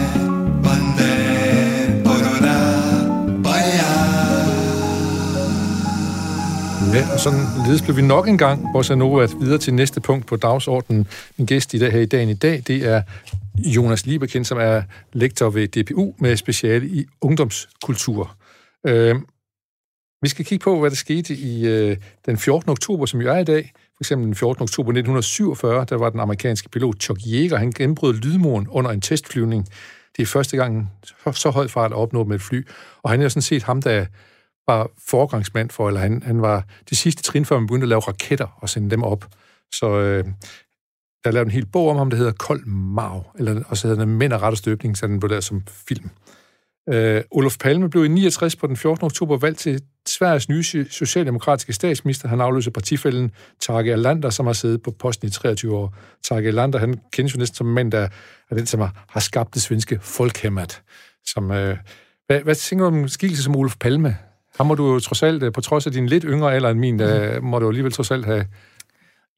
sådan ledes blev vi nok engang, Bossa Nova, videre til næste punkt på dagsordenen. Min gæst i dag her i dagen i dag, det er Jonas Lieberkind, som er lektor ved DPU med speciale i ungdomskultur. Øh, vi skal kigge på, hvad der skete i øh, den 14. oktober, som jo er i dag. For eksempel den 14. oktober 1947, der var den amerikanske pilot Chuck Yeager, han gennembrød lydmuren under en testflyvning. Det er første gang så, så høj fart at opnå med et fly. Og han er jo sådan set ham, der var foregangsmand for, eller han, han var det sidste trin, før man begyndte at lave raketter og sende dem op. Så øh, der er lavet en hel bog om ham, der hedder Kold Marv, eller, og så hedder den Mænd og ret og støbning, så den blev lavet som film. Øh, Olof Palme blev i 69 på den 14. oktober valgt til Sveriges nye socialdemokratiske statsminister. Han afløser partifælden Tage Erlander, som har siddet på posten i 23 år. Tage Erlander, han kendes jo næsten som mand, der er den, som har, har skabt det svenske folkhemmet. Som, øh, hvad, hvad tænker du om skikkelse som Olof Palme? Ham må du jo trods alt, øh, på trods af din lidt yngre alder end min, der må du alligevel trods alt have...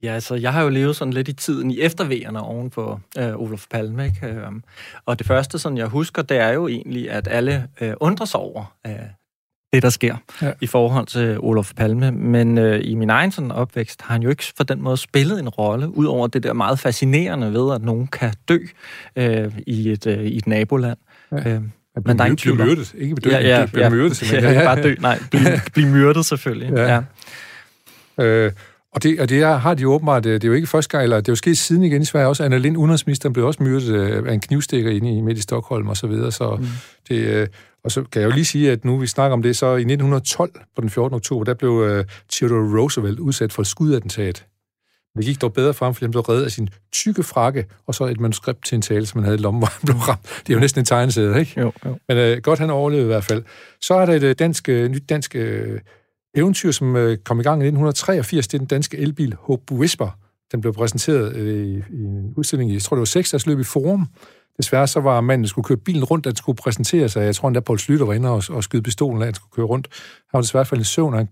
Ja, altså, jeg har jo levet sådan lidt i tiden i eftervejerne oven på øh, Olof Palme, ikke? Øhm, Og det første, sådan jeg husker, det er jo egentlig, at alle øh, undrer sig over øh, det, der sker Ja. i forhold til Olof Palme. Men øh, i min egen sådan opvækst har han jo ikke på den måde spillet en rolle, udover det der meget fascinerende ved, at nogen kan dø øh, i, et, øh, i et naboland. Ja. Øh, At Men der er ingen blive tvivl myrdet. Ikke dø, ja, ja, ja, blive ja. myrdet Ja, simpelthen. ikke bare dø, nej, blive, blive myrdet selvfølgelig. Ja. Ja. Ja. Øh, og det, og det er, har de jo åbenbart, øh, det er jo ikke første gang, eller det er jo sket siden igen i Sverige også. Anna Lind, udenrigsministeren, blev også myrdet øh, af en knivstikker inde i midt i Stockholm og så videre. Så mm. det, øh, og så kan jeg jo lige sige, at nu vi snakker om det, så i 1912 på den 14. oktober, der blev øh, Theodore Roosevelt udsat for et skudattentat. Det gik dog bedre frem, fordi han blev reddet af sin tykke frakke, og så et manuskript til en tale, som han havde i lommen, hvor han blev ramt. Det er jo næsten en tegneserie, ikke? Jo, jo. Men øh, godt, han overlevede i hvert fald. Så er der et øh, dansk, øh, nyt dansk øh, eventyr, som øh, kom i gang i 1983. Det er den danske elbil Hope Whisper. Den blev præsenteret øh, i, i en udstilling i, jeg tror det var 6 dages løb i Forum. Desværre så var manden, der skulle køre bilen rundt, den skulle præsentere sig. Jeg tror endda, Poul Slytter var inde og, og skyde pistolen af, han skulle køre rundt. Han var desværre faldet i søvn, og han-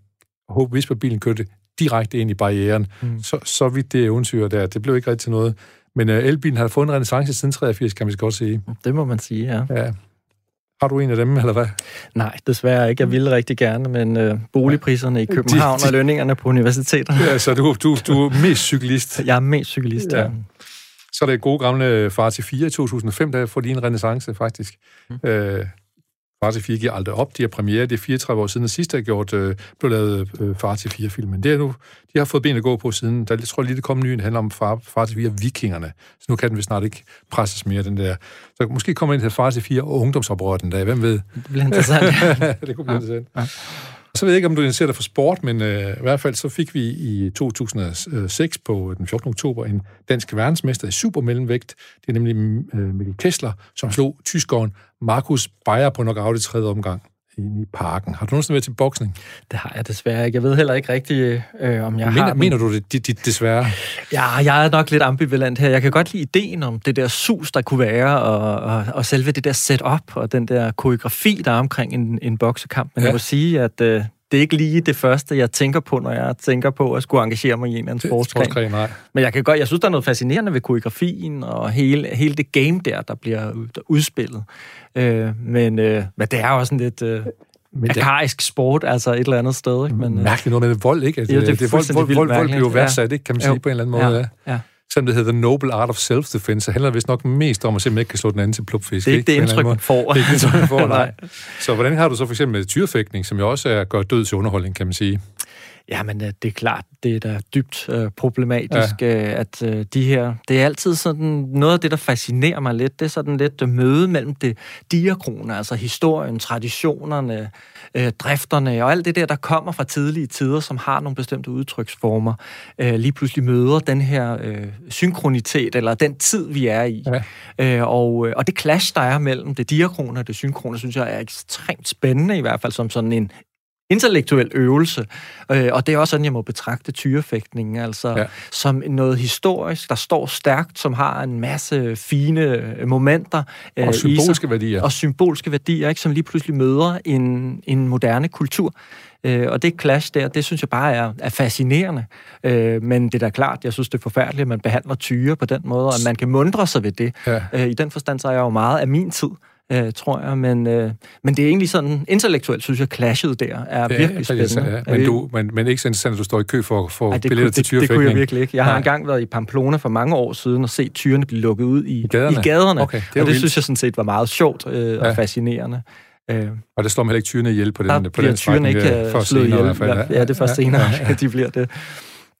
Hope Whisper-bilen kørte direkte ind i barrieren. Mm. Så, så vidt det eventyr der, det blev ikke rigtig til noget. Men øh, elbilen har fået en renaissance siden 83, kan man godt sige. Det må man sige, ja. Ja. Har du en af dem, eller hvad? Nej, desværre ikke. Jeg ville rigtig gerne, men øh, boligpriserne i København de- og lønningerne på universiteter. Ja, så du, du, du er mest cyklist. Jeg er mest cyklist, Ja. ja. Så er det gode gamle Far til 4 i 2005, der får de en renaissance, faktisk. Mm. Øh, Far til 4 giver aldrig op. De har premiere, det er 34 år siden, at sidst har gjort, øh, blev lavet øh, Far til 4-filmen. Det er nu, de har fået ben at gå på siden. Der jeg tror lige, det kom en ny, der handler om Far, Far til 4 Vikingerne. Så nu kan den vist snart ikke presses mere, den der. Så måske kommer ind til Far til 4 og ungdomsoprøret den dag. Hvem ved? Det bliver interessant. det kunne blive interessant. Og så ved jeg ikke, om du interesserer dig for sport, men øh, i hvert fald så fik vi i 2006 på øh, den 14. oktober en dansk verdensmester i supermellemvægt. Det er nemlig øh, Mikkel Kessler, som slog tyskeren Markus Beyer på knockout i tredje omgang inde i parken. Har du nogensinde været til boksning? det har jeg desværre ikke. Jeg ved heller ikke rigtig, øh, om jeg har... Mener, den. mener du det, det, det desværre? Ja, jeg er nok lidt ambivalent her. Jeg kan godt lide ideen om det der sus, der kunne være, og, og, og selve det der setup, og den der koreografi, der er omkring en, en boksekamp. Men ja. jeg må sige, at øh, det er ikke lige det første, jeg tænker på, når jeg tænker på at skulle engagere mig i en eller anden sportsgren. Sportsgren, nej. Men jeg kan godt, jeg synes, der er noget fascinerende ved koreografien og hele, hele det game der, der bliver der udspillet. Øh, men, øh, men det er jo også en lidt øh, Men det arkaisk sport, altså et eller andet sted. Ikke? Men, øh, mærkeligt noget med vold, ikke? At, Jo, det er det vold, fuldstændig vold, vildt vold, vold bliver jo ja. værdsat, ikke? Kan man sige Jo. på en eller anden måde. Ja. ja, ja. Selvom det hedder The Noble Art of Self-Defense, så handler det vist nok mest om at simpelthen ikke kan slå den anden til plupfisk. Det er ikke det indtryk, man får. Det er ikke det indtryk, man får, nej. Nej. Så hvordan har du så for eksempel med tyrefægtning, som jo også er gør død til underholdning, kan man sige? Ja, men øh, det er klart, det er da dybt øh, problematisk, ja. at øh, de her... Det er altid sådan... Noget af det, der fascinerer mig lidt, det er sådan lidt øh, møde mellem det diakrone, altså historien, traditionerne, øh, drifterne og alt det der, der kommer fra tidlige tider, som har nogle bestemte udtryksformer, øh, lige pludselig møder den her øh, synkronitet, eller den tid, vi er i. Ja. Øh, og, øh, og det clash, der er mellem det diakrone og det synkrone, synes jeg er ekstremt spændende, i hvert fald som sådan en intellektuel øvelse. Øh, og det er også sådan, jeg må betragte tyrefægtningen, altså Ja. som noget historisk, der står stærkt, som har en masse fine øh, momenter øh, Og i sig symbolske værdier. og symbolske værdier, ikke, som lige pludselig møder en, en moderne kultur. Øh, og det clash der, det synes jeg bare er, er fascinerende. Øh, men det er da klart, jeg synes, det er forfærdeligt, at man behandler tyre på den måde, og at man kan mundre sig ved det. Ja. Øh, I den forstand så er jeg jo meget af min tid, øh, tror jeg. Men, øh, men det er egentlig sådan, intellektuelt synes jeg, clashet der er Det er virkelig spændende. Ja. Men, du, men, men ikke så interessant, at du står i kø for, for Ej, det, billetter kunne, til det, det kunne jeg virkelig ikke. Jeg har Nej. engang været i Pamplona for mange år siden og set tyrene blive lukket ud i, I gaderne? I gaderne. Okay, det og det vildt. synes jeg sådan set var meget sjovt øh, Ja. og fascinerende. Øh, Og der slår man heller ikke tyrene ihjel på den, der på bliver den tyrene strækning, ikke der, øh, først slået senere i ihjel. hvert fald. Ja, det er først senere, at de bliver det.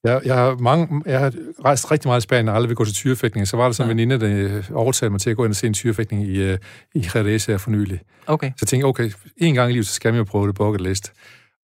Jeg, jeg, har mange, jeg har rejst rigtig meget i Spanien og aldrig vil gå til tyrefægtning. Så var der sådan en Ja. veninde, der øh, overtalte mig til at gå ind og se en tyrefægtning i, øh, i Jerez her for nylig. Okay. Så jeg tænkte, okay, en gang i livet, så skal man jo prøve det bucket list.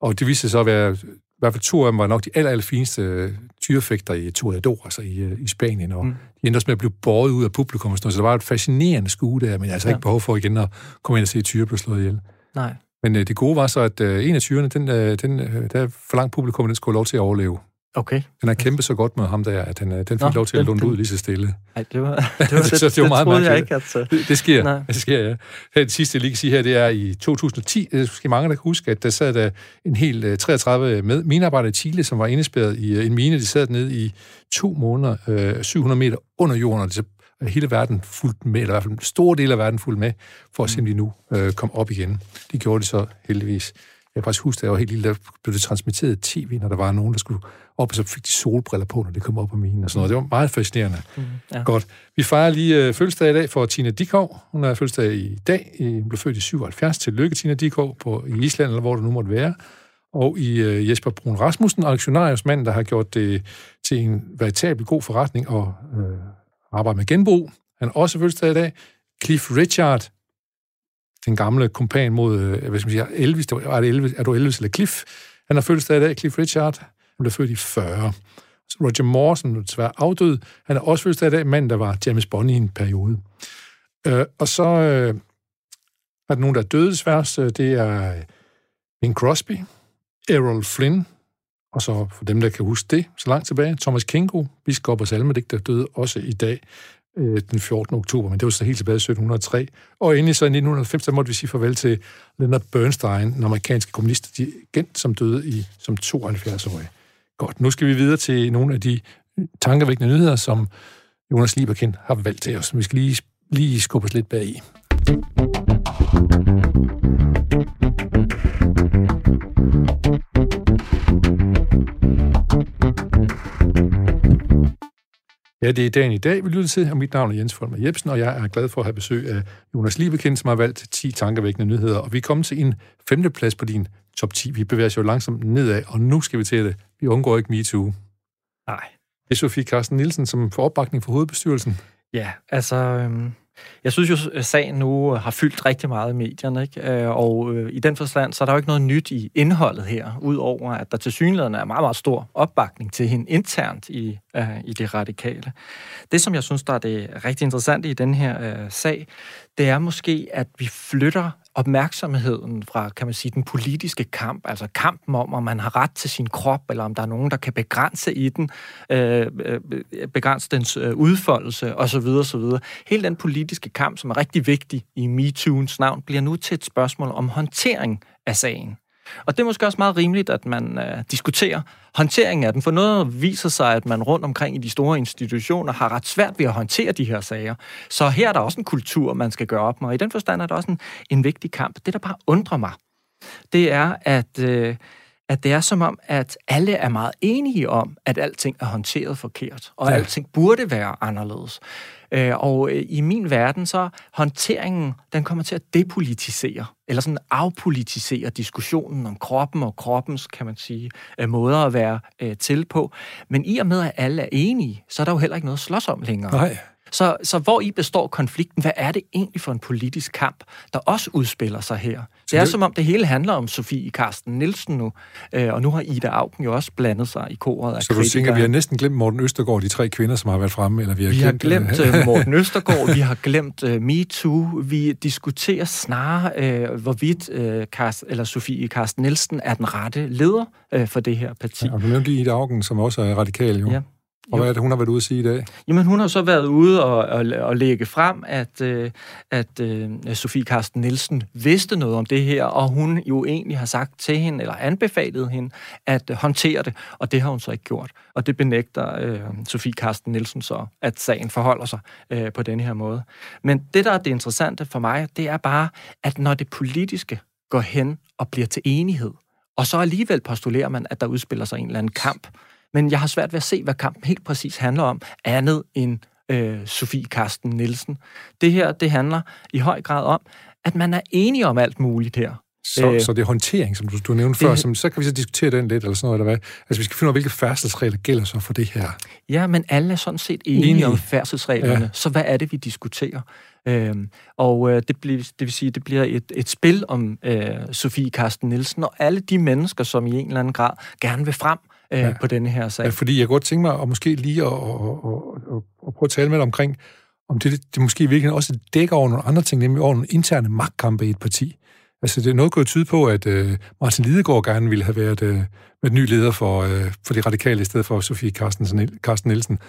Og det viste sig så at være, i hvert fald to af dem var nok de aller, aller fineste øh, tyrefægter i Toreador, altså i, i Spanien. Og mm. de endte også med at blive båret ud af publikum. og sådan noget. Så der var et fascinerende skue der, men jeg har altså Ja. ikke behov for igen at komme ind og se tyre blive slået ihjel. Nej. Men øh, det gode var så, at øh, en af tyrene, den, øh, den, øh, der forlangte publikum, den skulle have lov til at overleve. Okay. Den har kæmpet så godt med ham der, at den, øh, den fik Nå, lov til at den- ud lige så stille. Ej, det var, det, var, det, Så det var meget troede jeg mærkeligt. ikke, at... øh, Det, det sker. Nej. Det sker, ja. Her det sidste, jeg lige kan sige her, det er i 2010. Det er måske mange, der kan huske, at der sad der en hel øh, 33 med, minearbejdere i Chile, som var indespærret i øh, en mine. De sad nede i to måneder, øh, 700 meter under jorden, og det, hele verden fuldt med, eller i hvert fald en stor del af verden fuldt med, for at se, om de nu øh, kom op igen. Det gjorde de så heldigvis. Jeg kan faktisk huske, at jeg var helt lille, der blev det transmitteret tv, når der var nogen, der skulle op, og så fik de solbriller på, når de kom op på minen og sådan noget. Det var meget fascinerende. Mm, ja. Godt. Vi fejrer lige øh, fødselsdag i dag for Tina Dikov. Hun er fødselsdag i dag. Hun blev født i 77. Tillykke, Tina Dikov, på, i Island, eller hvor det nu måtte være. Og i øh, Jesper Brun Rasmussen, aktionariusmand, der har gjort det til en veritabel god forretning og øh, arbejde med genbrug. Han er også fødselsdag i dag. Cliff Richard, den gamle kompan mod, øh, hvad skal man sige, Elvis, det var, er, det Elvis, er du Elvis eller Cliff? Han har fødselsdag i dag, Cliff Richard. Han blev født i 40. Så Roger Moore, som er desværre afdød, han er også fødselsdag i dag, mand, der var James Bond i en periode. Øh, og så øh, er der nogen, der er døde desværre. Så Det er øh, Bing Crosby, Errol Flynn, og så for dem, der kan huske det, så langt tilbage, Thomas Kingo, biskop og salmedigter, døde også i dag øh, den 14. oktober, men det var så helt tilbage i 1703. Og endelig så i 1990, der måtte vi sige farvel til Leonard Bernstein, den amerikanske kommunistdirigent, som døde i som 72-årig. Godt, nu skal vi videre til nogle af de tankevækkende nyheder, som Jonas Lieberkind har valgt til os. Vi skal lige, lige skubbe os lidt bag i. Ja, det er dagen i dag, vi lytter til, og mit navn er Jens Folmer Jebsen, og jeg er glad for at have besøg af Jonas Liebekind, som har valgt 10 tankevækkende nyheder, og vi er kommet til en femteplads på din top 10. Vi bevæger os jo langsomt nedad, og nu skal vi til det. Vi undgår ikke MeToo. Nej. Det er Sofie Carsten Nielsen, som får opbakning fra hovedbestyrelsen. Ja, altså... Øhm, jeg synes jo, at sagen nu øh, har fyldt rigtig meget i medierne, ikke? Øh, og øh, i den forstand, så er der jo ikke noget nyt i indholdet her, udover at der til synligheden er meget, meget stor opbakning til hende internt i, øh, i det radikale. Det, som jeg synes, der er det rigtig interessante i den her øh, sag, det er måske, at vi flytter opmærksomheden fra, kan man sige, den politiske kamp, altså kampen om, om man har ret til sin krop, eller om der er nogen, der kan begrænse i den, øh, øh begrænse dens øh, udfoldelse, osv. osv. Hele den politiske kamp, som er rigtig vigtig i MeToo's navn, bliver nu til et spørgsmål om håndtering af sagen. Og det er måske også meget rimeligt, at man øh, diskuterer håndteringen af den, for noget viser sig, at man rundt omkring i de store institutioner har ret svært ved at håndtere de her sager. Så her er der også en kultur, man skal gøre op med, og i den forstand er der også en, en vigtig kamp. Det, der bare undrer mig, det er, at, øh, at det er som om, at alle er meget enige om, at alting er håndteret forkert, og ja. alting burde være anderledes. Øh, og øh, i min verden, så håndteringen, den kommer til at depolitisere, eller sådan afpolitisere diskussionen om kroppen og kroppens, kan man sige, øh, måder at være til på. Men i og med, at alle er enige, så er der jo heller ikke noget at slås om længere. Nej. Så, så hvor i består konflikten? Hvad er det egentlig for en politisk kamp, der også udspiller sig her? Det er som om, det hele handler om Sofie Karsten Nielsen nu, øh, og nu har Ida Augen jo også blandet sig i koret af Så du tænker, vi har næsten glemt Morten Østergaard, de tre kvinder, som har været fremme, eller vi har vi glemt... Har glemt uh, Morten Østergaard, vi har glemt uh, MeToo, vi diskuterer snarere, uh, hvorvidt uh, Karst, eller Sofie Karsten Nielsen er den rette leder uh, for det her parti. Ja, og du nævnte Ida Augen, som også er radikal, jo. Ja. Og hvad er det, hun har været ude at sige i dag? Jamen, hun har så været ude og, og, og lægge frem, at, øh, at øh, Sofie Karsten Nielsen vidste noget om det her, og hun jo egentlig har sagt til hende, eller anbefalet hende, at håndtere det, og det har hun så ikke gjort. Og det benægter øh, Sofie Karsten Nielsen så, at sagen forholder sig øh, på den her måde. Men det, der er det interessante for mig, det er bare, at når det politiske går hen og bliver til enighed, og så alligevel postulerer man, at der udspiller sig en eller anden kamp, men jeg har svært ved at se, hvad kampen helt præcis handler om, andet end øh, Sofie Karsten Nielsen. Det her, det handler i høj grad om, at man er enige om alt muligt her. Så, øh, så det er håndtering, som du, du nævnte det, før, som, så kan vi så diskutere den lidt, eller sådan noget, eller hvad? Altså, vi skal finde ud af, hvilke færdselsregler gælder så for det her. Ja, men alle er sådan set enige, enige. om færdselsreglerne, ja. så hvad er det, vi diskuterer? Øhm, og øh, det, bliver, det vil sige, det bliver et, et spil om øh, Sofie Karsten Nielsen og alle de mennesker, som i en eller anden grad gerne vil frem øh, ja. på denne her sag. Ja, fordi jeg godt tænke mig at måske lige at, at, at, at, at prøve at tale med dig omkring, om det, det måske virkelig også dækker over nogle andre ting, nemlig over nogle interne magtkampe i et parti. Altså, det er noget gået tyde på, at uh, Martin Lidegaard gerne ville have været uh, med ny leder for, uh, for de radikale, i stedet for Sofie Carsten, Carsten Nielsen.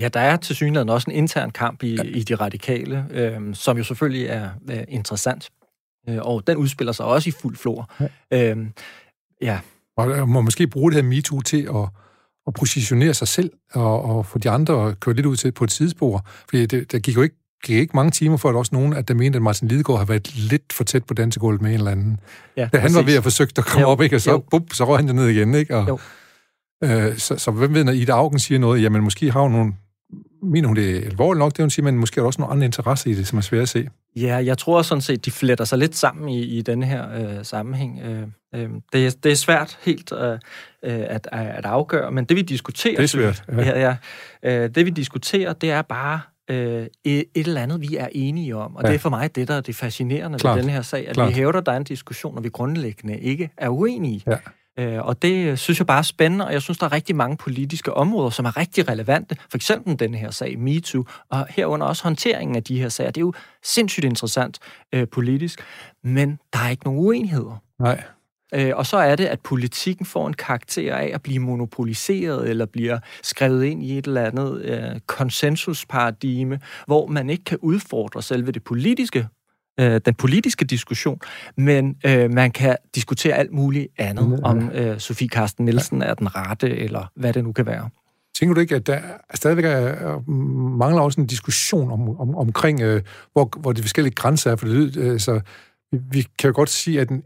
Ja, der er til synligheden også en intern kamp i, ja. i de radikale, øh, som jo selvfølgelig er øh, interessant. Øh, og den udspiller sig også i fuld flor. Ja. Øh, ja. Og må måske bruge det her MeToo til at, at positionere sig selv og, og få de andre at køre lidt ud til på et sidespor. Fordi det, der gik jo ikke gik ikke mange timer for, at også nogen, at der mente, at Martin Lidegaard har været lidt for tæt på dansegulvet med en eller anden. Ja, Da han var præcis. ved at forsøge at komme Jo, op, ikke? og så, jo. bup, så røg han ned igen. Ikke? Og, Jo. øh, så, så hvem ved, når Ida Augen siger noget, jamen måske har hun nogle, mener hun det er alvorligt nok, det hun siger, men måske er der også nogle andre interesser i det, som er svære at se. Ja, jeg tror sådan set, de fletter sig lidt sammen i, i denne her øh, sammenhæng. Øh, øh, det, er, det er svært helt øh, øh, at, at afgøre, men det vi diskuterer... Det er svært, Ja. ja, ja. Øh, det vi diskuterer, det er bare øh, et, eller andet, vi er enige om. Og Ja. det er for mig det, der er det fascinerende Klart. ved den her sag, at Klart. vi hævder, der er en diskussion, og vi grundlæggende ikke er uenige. Ja. Øh, og det øh, synes jeg bare er spændende, og jeg synes, der er rigtig mange politiske områder, som er rigtig relevante. For eksempel den her sag, MeToo, og herunder også håndteringen af de her sager. Det er jo sindssygt interessant øh, politisk, men der er ikke nogen uenigheder. Nej. Øh, og så er det, at politikken får en karakter af at blive monopoliseret, eller bliver skrevet ind i et eller andet øh, konsensusparadigme, hvor man ikke kan udfordre selve det politiske øh, den politiske diskussion, men øh, man kan diskutere alt muligt andet, Ja. om øh, Sofie Karsten Nielsen er den rette, eller hvad det nu kan være. Tænker du ikke, at der stadigvæk er, er, mangler også en diskussion om, om, omkring, øh, hvor, hvor de forskellige grænser er? For det, øh, så vi, vi kan jo godt sige, at den,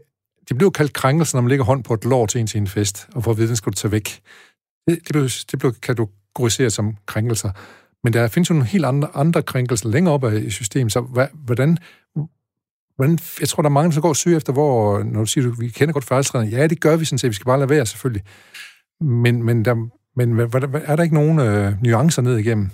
det blev kaldt krænkelse, når man lægger hånd på et lår til en til en fest, og for at vide, den skal du tage væk. Det, det, blev, det blev kategoriseret som krænkelser. Men der findes jo nogle helt andre, andre krænkelser længere op i systemet, så hvad, hvordan, hvordan... Jeg tror, der er mange, der går og søger efter, hvor... Når du siger, at vi kender godt færdighedsreglerne, ja, det gør vi sådan set, vi skal bare lade være, selvfølgelig. Men, men, der, men hvad, hvad, hvad- er der ikke nogen øh, nuancer ned igennem?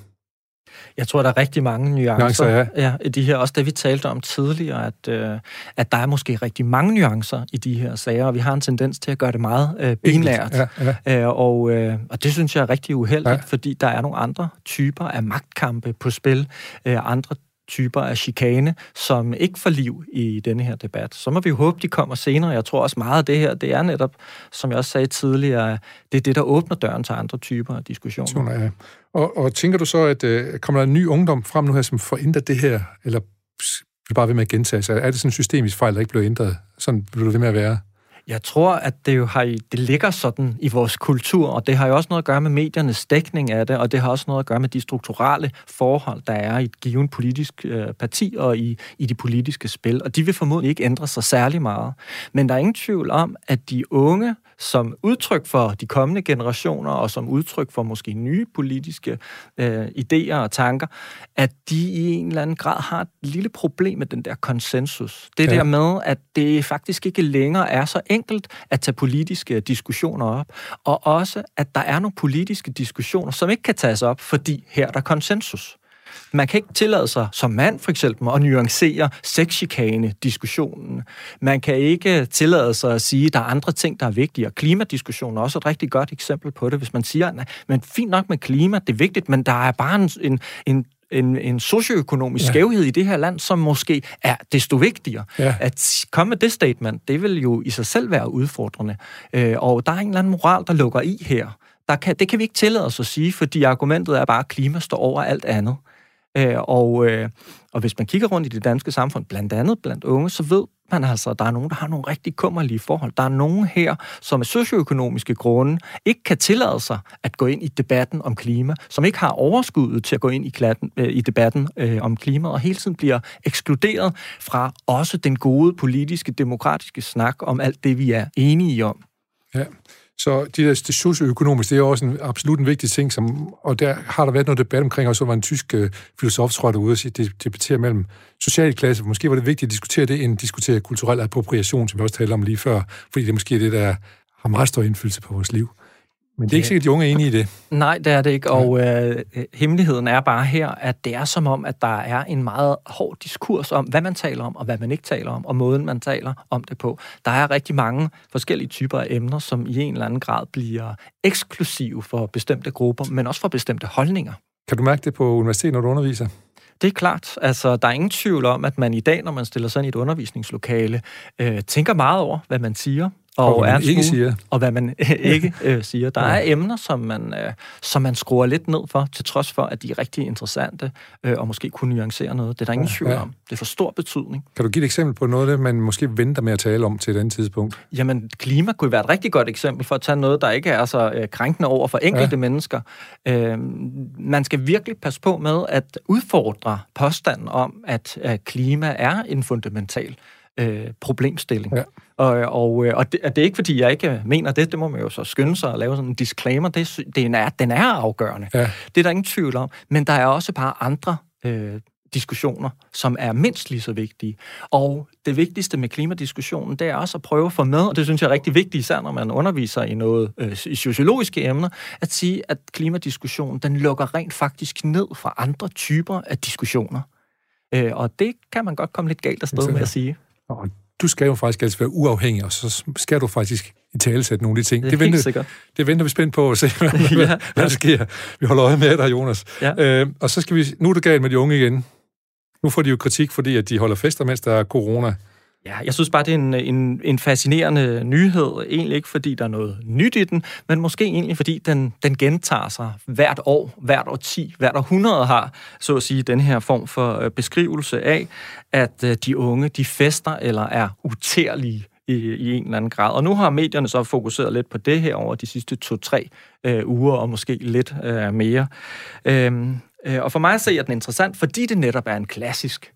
Jeg tror, der er rigtig mange nuancer. Nuancer, ja. ja. i de her, også det, vi talte om tidligere, at, øh, at der er måske rigtig mange nuancer i de her sager, og vi har en tendens til at gøre det meget øh, binært. Ja, ja. Øh, og, øh, og det synes jeg er rigtig uheldigt, Ja. fordi der er nogle andre typer af magtkampe på spil, øh, andre typer af chikane, som ikke får liv i denne her debat. Så må vi jo håbe, de kommer senere. Jeg tror også meget af det her, det er netop, som jeg også sagde tidligere, det er det, der åbner døren til andre typer af diskussioner. Diskussioner, ja. Og, og tænker du så, at øh, kommer der en ny ungdom frem nu her, som får ændret det her, eller bliver bare ved med at gentage sig? Er det sådan en systemisk fejl, der ikke bliver ændret? Sådan bliver det ved med at være? Jeg tror, at det jo har, i- det ligger sådan i vores kultur, og det har jo også noget at gøre med mediernes dækning af det, og det har også noget at gøre med de strukturelle forhold, der er i et givet politisk øh, parti og i, i de politiske spil. Og de vil formodentlig ikke ændre sig særlig meget. Men der er ingen tvivl om, at de unge, som udtryk for de kommende generationer, og som udtryk for måske nye politiske øh, idéer og tanker, at de i en eller anden grad har et lille problem med den der konsensus. Det Ja. der med, at det faktisk ikke længere er så enkelt at tage politiske diskussioner op, og også, at der er nogle politiske diskussioner, som ikke kan tages op, fordi her er der konsensus. Man kan ikke tillade sig som mand for eksempel at nuancere sexchikane-diskussionen. Man kan ikke tillade sig at sige, at der er andre ting, der er vigtigere. Klimadiskussionen er også et rigtig godt eksempel på det. Hvis man siger, nej, men fint nok med klima, det er vigtigt, men der er bare en, en, en en, en socioøkonomisk Ja. ja. skævhed i det her land, som måske er desto vigtigere. Ja. At komme med det statement, det vil jo i sig selv være udfordrende. Øh, og der er en eller anden moral, der lukker i her. Der kan, det kan vi ikke tillade os at sige, fordi argumentet er bare, at klima står over alt andet. Øh, og, øh, og hvis man kigger rundt i det danske samfund, blandt andet blandt unge, så ved man altså, at der er nogen, der har nogle rigtig kummerlige forhold. Der er nogen her, som af socioøkonomiske grunde ikke kan tillade sig at gå ind i debatten om klima, som ikke har overskuddet til at gå ind i, klatten, øh, i debatten øh, om klima, og hele tiden bliver ekskluderet fra også den gode politiske, demokratiske snak om alt det, vi er enige om. Ja. Så de der, det socioøkonomiske, det er også en, absolut en vigtig ting, som, og der har der været noget debat omkring, og så var en tysk øh, filosof, tror jeg, derude og sige, det debatterer mellem social klasse. Måske var det vigtigt at diskutere det, end at diskutere kulturel appropriation, som vi også talte om lige før, fordi det måske det, der har meget stor indflydelse på vores liv. Men det er ikke sikkert, at de unge er enige i det. Nej, det er det ikke, og øh, hemmeligheden er bare her, at det er som om, at der er en meget hård diskurs om, hvad man taler om, og hvad man ikke taler om, og måden, man taler om det på. Der er rigtig mange forskellige typer af emner, som i en eller anden grad bliver eksklusive for bestemte grupper, men også for bestemte holdninger. Kan du mærke det på universitetet, når du underviser? Det er klart. Altså, der er ingen tvivl om, at man i dag, når man stiller sig ind i et undervisningslokale, øh, tænker meget over, hvad man siger, Og hvad er man ikke siger. Og hvad man ikke øh, siger. Der er emner, som man, øh, som man skruer lidt ned for, til trods for, at de er rigtig interessante, øh, og måske kunne nuancere noget. Det er der ingen tvivl ja. om. Det er for stor betydning. Kan du give et eksempel på noget det, man måske venter med at tale om til et andet tidspunkt? Jamen, klima kunne være et rigtig godt eksempel for at tage noget, der ikke er så øh, krænkende over for enkelte ja. mennesker. Øh, man skal virkelig passe på med at udfordre påstanden om, at øh, klima er en fundamental øh, problemstilling. Ja. Og, og, øh, og det, og det er ikke, fordi jeg ikke mener det, det må man jo så skynde sig at lave sådan en disclaimer, det, er den, er, den er afgørende. Ja. Det er der ingen tvivl om. Men der er også bare andre øh, diskussioner, som er mindst lige så vigtige. Og det vigtigste med klimadiskussionen, det er også at prøve at få med, og det synes jeg er rigtig vigtigt, især når man underviser i noget øh, i sociologiske emner, at sige, at klimadiskussionen, den lukker rent faktisk ned fra andre typer af diskussioner. Øh, og det kan man godt komme lidt galt afsted med at sige. Og du skal jo faktisk altid være uafhængig, og så skal du faktisk i tale sætte nogle af de ting. Det er venter, sikkert. det venter vi spændt på at se, hvad, Ja. hvad, hvad der sker. Vi holder øje med dig, Jonas. Ja. Øh, og så skal vi... Nu er det galt med de unge igen. Nu får de jo kritik, fordi at de holder fester, mens der er corona. Ja, jeg synes bare, det er en, en, en fascinerende nyhed. Egentlig ikke, fordi der er noget nyt i den, men måske egentlig, fordi den, den gentager sig hvert år, hvert årti, hvert århundrede har, så at sige, den her form for øh, beskrivelse af, at øh, de unge, de fester eller er utærlige i, i en eller anden grad. Og nu har medierne så fokuseret lidt på det her over de sidste to-tre øh, uger, og måske lidt øh, mere. Øhm, øh, og for mig ser jeg den interessant, fordi det netop er en klassisk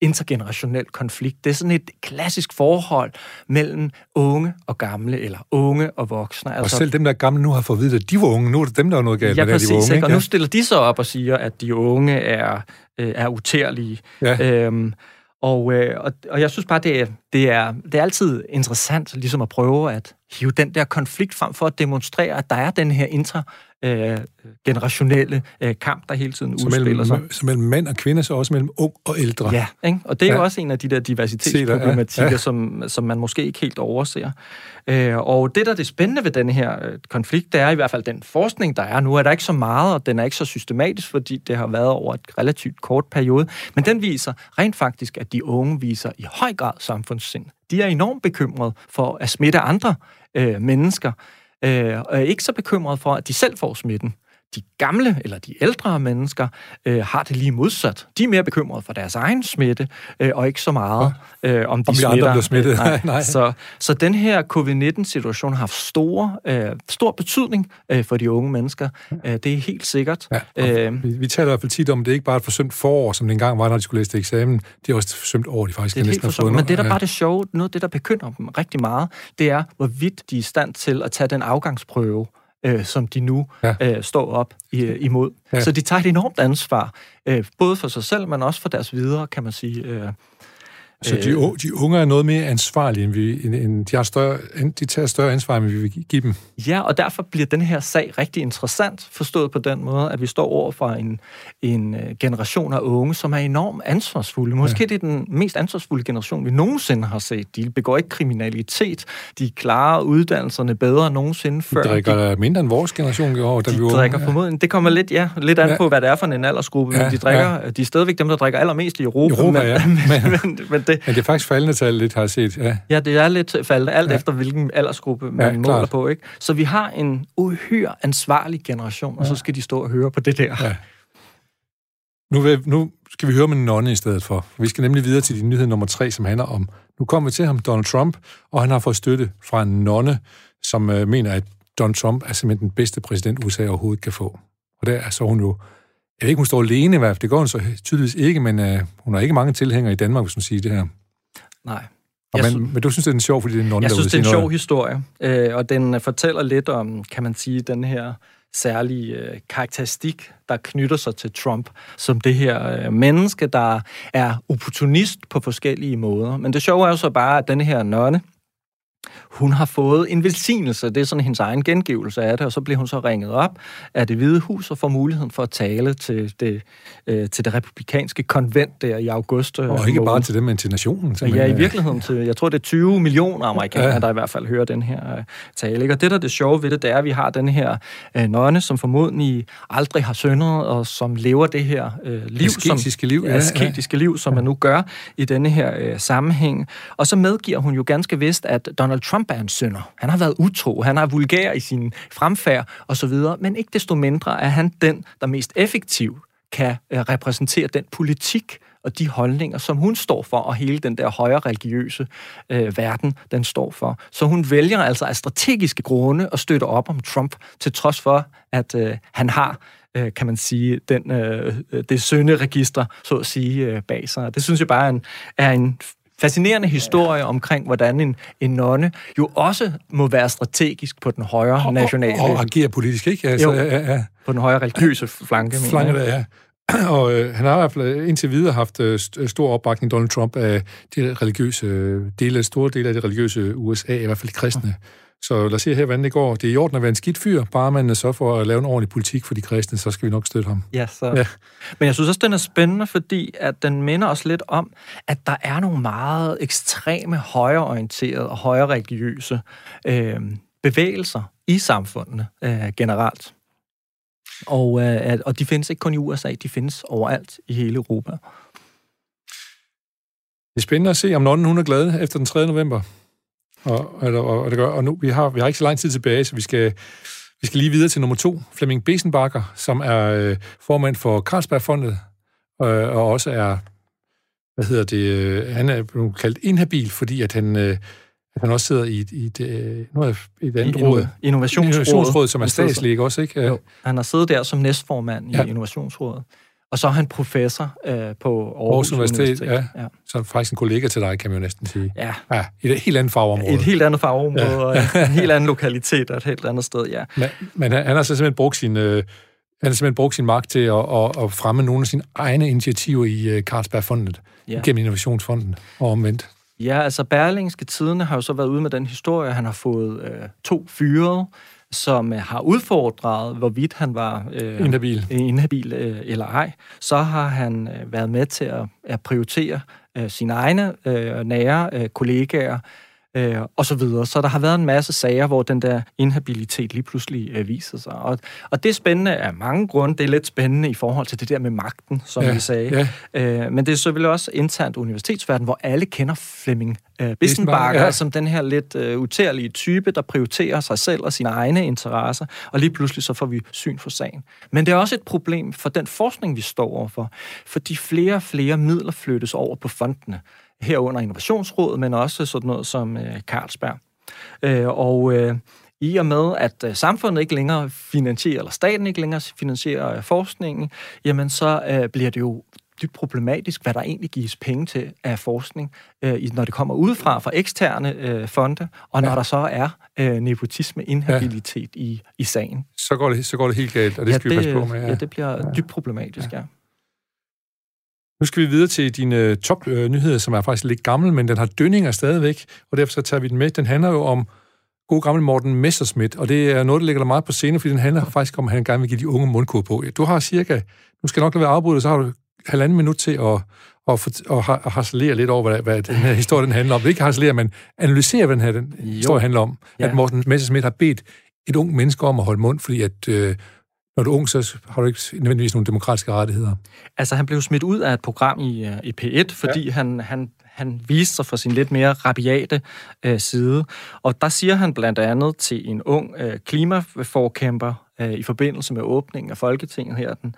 intergenerationel konflikt. Det er sådan et klassisk forhold mellem unge og gamle, eller unge og voksne. Altså, og selv dem, der er gamle nu, har fået at vide, at de var unge. Nu er det dem, der er noget galt ja, med, at de var præcis, unge. ikke? Og nu stiller de så op og siger, at de unge er, øh, er utærlige. Ja. Øhm, og, øh, og, og jeg synes bare, det er, det, er, det er altid interessant ligesom at prøve at hive den der konflikt frem for at demonstrere, at der er den her intergenerationelle øh, kamp, der hele tiden Så udspiller sig. mellem, så mellem mænd og kvinder, så også mellem ung og ældre. Ja, ikke? og det er ja. jo også en af de der diversitetsproblematikker, ja. Ja. som, som man måske ikke helt overser. Øh, og det, der er det spændende ved den her øh, konflikt, det er i hvert fald den forskning, der er. Nu er der ikke så meget, og den er ikke så systematisk, fordi det har været over et relativt kort periode. Men den viser rent faktisk, at de unge viser i høj grad samfundssind. De er enormt bekymrede for at smitte andre øh, mennesker, øh, og er ikke så bekymrede for, at de selv får smitten. De gamle eller de ældre mennesker øh, har det lige modsat. De er mere bekymrede for deres egen smitte, øh, og ikke så meget øh, om de Om smitter. andre bliver smittet. Øh, nej. Nej. Så, så den her covid-19-situation har haft store, øh, stor betydning øh, for de unge mennesker. Øh, det er helt sikkert. Ja, Øh, vi, vi taler i hvert fald tit om, at det er ikke bare et forsømt forår, som det engang var, når de skulle læse til eksamen. Det er også et forsømt år, de faktisk Det er næsten for fået. Men det, der bare er det sjove, noget af det, der bekymrer dem rigtig meget, det er, hvorvidt de er i stand til at tage den afgangsprøve, øh, som de nu Ja. øh, står op i, imod. Ja. Ja. Så de tager et enormt ansvar, øh, både for sig selv, men også for deres videre, kan man sige. Øh, Så de, u- de unge er noget mere ansvarlige, end vi, end, end de, har større, end de tager større ansvar, end vi vil give dem. Ja, og derfor bliver den her sag rigtig interessant, forstået på den måde, at vi står over for en, en øh, generation af unge, som er enormt ansvarsfulde. Måske ja. det er den mest ansvarsfulde generation, vi nogensinde har set. De begår ikke kriminalitet, de klarer uddannelserne bedre end nogensinde før. De drikker mindre end vores generation gjorde, da de vi var drikker unge. formodentlig, det kommer lidt, ja, lidt an Ja. på, hvad det er for en aldersgruppe, Ja, men de drikker, ja. de er stadigvæk dem, der drikker allermest i Europa. Europa, men, ja. men, men, men det, Men det er faktisk faldende tal, lidt har jeg set. Ja. Ja, det er lidt faldet, alt Ja. efter hvilken aldersgruppe man Ja, måler klart. på. Ikke? Så vi har en uhyre ansvarlig generation, og så skal de stå og høre på det der. Ja. Nu, vil, nu skal vi høre med en nonne i stedet for. Vi skal nemlig videre til din nyhed nummer tre, som handler om, nu kommer vi til ham, Donald Trump, og han har fået støtte fra en nonne, som øh, mener, at Donald Trump er simpelthen den bedste præsident, USA overhovedet kan få. Og der er så hun jo, jeg ved ikke, hun står alene i hvert fald, det gør hun så tydeligvis ikke, men øh, hun har ikke mange tilhængere i Danmark, hvis hun siger det her. Nej. Og Jeg men, men du synes, det er en sjov, fordi det er en nonne, Jeg synes, det er en sjov noget. historie, øh, og den øh, fortæller lidt om, kan man sige, den her særlige øh, karakteristik, der knytter sig til Trump, som det her øh, menneske, der er opportunist på forskellige måder. Men det sjove er jo så bare, at den her nonne, hun har fået en velsignelse, det er sådan hendes egen gengivelse af det, og så bliver hun så ringet op af det hvide hus og får muligheden for at tale til det, øh, til det republikanske konvent der i august. øh, Og ikke bare til dem, men til nationen. Ja, simpelthen. i virkeligheden til, jeg tror det er 20 millioner amerikanere, Ja. ja. der i hvert fald hører den her øh, tale. Ikke? Og det, der er det sjove ved det, det er, at vi har den her øh, nonne, som formodentlig aldrig har syndet, og som lever det her øh, liv, Asketiske som, liv, ja, ja. asketiske liv, som man nu gør i denne her øh, sammenhæng. Og så medgiver hun jo ganske vist, at Donald Trump Trump er en sønder. Han har været utro, han er vulgær i sin fremfærd osv., men ikke desto mindre er han den, der mest effektivt kan øh, repræsentere den politik og de holdninger, som hun står for, og hele den der højere religiøse øh, verden, den står for. Så hun vælger altså af strategiske grunde at støtte op om Trump, til trods for, at øh, han har øh, kan man sige, den, øh, øh det sønderegister, så at sige, øh, bag sig. Det synes jeg bare er en, er en fascinerende historie omkring, hvordan en, en nonne jo også må være strategisk på den højere nationale... Og, og agere politisk, ikke? Altså, Jo. ja, ja. på den højere religiøse flanke. Flanke der, ja. Og øh, han har i hvert fald indtil videre haft øh, st- stor opbakning, Donald Trump, af de religiøse øh, dele, store dele af det religiøse USA, i hvert fald de kristne. Så lad os se her, hvordan det går. Det er i orden at være en skidt fyr, bare man så for at lave en ordentlig politik for de kristne, så skal vi nok støtte ham. Ja, så. Ja. Ja. Men jeg synes også, den er spændende, fordi at den minder os lidt om, at der er nogle meget ekstreme, højreorienterede og højre religiøse øh, bevægelser i samfundene øh, generelt. Og, øh, at- og de findes ikke kun i USA, de findes overalt i hele Europa. Det er spændende at se, om nonnen hun er glad efter den 3. november. Og, og, og, og, det gør, og nu, vi har, vi har ikke så lang tid tilbage, så vi skal, vi skal lige videre til nummer to, Flemming Besenbakker, som er øh, formand for Carlsbergfondet, øh, og også er, hvad hedder det, øh, han er blevet kaldt inhabil, fordi at han, øh, at han også sidder i, i et, øh, noget af et andet I råd. Innovationsrådet. Innovationsrådet, som er statslig, også? Ikke? Jo, han har siddet der som næstformand Ja. i Innovationsrådet. Og så er han professor øh, på Aarhus, Aarhus Universitet, ja. ja. Så faktisk en kollega til dig, kan man jo næsten sige. ja. Ja, i et helt andet fagområde. Et helt andet fagområde, ja. og en helt anden lokalitet og et helt andet sted, ja. Men, men han, han har så simpelthen brugt sin, øh, han har simpelthen brugt sin magt til at, at, at fremme nogle af sine egne initiativer i øh, Carlsbergfondet. Ja. gennem Innovationsfonden og omvendt. Ja, altså Berlingske Tidene har jo så været ude med den historie, han har fået øh, to fyre, som øh, har udfordret, hvorvidt han var øh, Inhabil. inhabil øh, eller ej. Så har han øh, været med til at, at prioritere øh, sine egne øh, nære øh, kollegaer, øh, og så videre. Så der har været en masse sager, hvor den der inhabilitet lige pludselig øh, viser sig. Og, og det er spændende af mange grunde. Det er lidt spændende i forhold til det der med magten, som Ja, vi sagde. Øh, men det er selvfølgelig også internt universitetsverden, hvor alle kender Flemming øh, Bissenbakker, ja. ja. som den her lidt øh, utærlige type, der prioriterer sig selv og sine egne interesser, og lige pludselig så får vi syn for sagen. Men det er også et problem for den forskning, vi står overfor, fordi flere og flere midler flyttes over på fondene, herunder Innovationsrådet, men også sådan noget som øh, Carlsberg. Øh, og øh, i og med, at øh, samfundet ikke længere finansierer, eller staten ikke længere finansierer øh, forskningen, jamen så øh, bliver det jo dybt problematisk, hvad der egentlig gives penge til af forskning, øh, når det kommer udefra fra eksterne øh, fonde, og når Ja. der så er øh, nepotisme, inhabilitet ja. i, i sagen. Så går, det, så går det helt galt, og det skal vi passe på med. Ja, det bliver ja. dybt problematisk, ja. Nu skal vi videre til dine top-nyheder, som er faktisk lidt gammel, men den har dønninger stadigvæk, og derfor så tager vi den med. Den handler jo om god gammel Morten Messerschmidt, og det er noget, der ligger der meget på scene, fordi den handler faktisk om, at han gerne vil give de unge mundkur på. Du har cirka, nu skal nok lade være afbrudt, så har du halvanden minut til at, at, ha- at harcelere lidt over, hvad, hvad den her historie den handler om. Ikke harcelere, men analysere, hvad den her den Jo. historie handler om. Ja. At Morten Messerschmidt har bedt et ung menneske om at holde mund, fordi at, øh, når du er ung, så har du ikke nødvendigvis nogle demokratiske rettigheder. Altså, han blev smidt ud af et program i, øh, i P1, fordi ja. han, han, han viste sig fra sin lidt mere rabiate øh, side. Og der siger han blandt andet til en ung øh, klimaforkæmper øh, i forbindelse med åbningen af Folketinget her den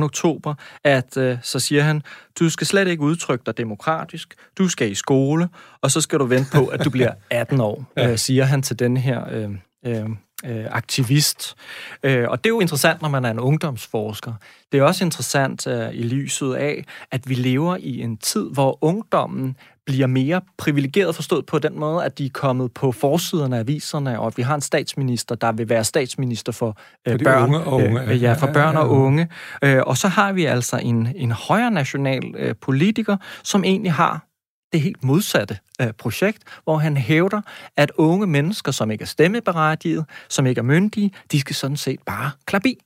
2. oktober, at øh, så siger han, du skal slet ikke udtrykke dig demokratisk, du skal i skole, og så skal du vente på, at du bliver 18 år, øh, siger han til den her... Øh, øh, øh, aktivist. Øh, og det er jo interessant, når man er en ungdomsforsker. Det er også interessant øh, i lyset af, at vi lever i en tid, hvor ungdommen bliver mere privilegeret forstået på den måde, at de er kommet på forsiderne af aviserne, og at vi har en statsminister, der vil være statsminister for, øh, For børn. unge og unge. Øh, ja, for Ja, børn ja, og ja. unge. Øh, og så har vi altså en, en højre national øh, politiker, som egentlig har det helt modsatte øh, projekt, hvor han hævder, at unge mennesker, som ikke er stemmeberettiget, som ikke er myndige, de skal sådan set bare klappe i.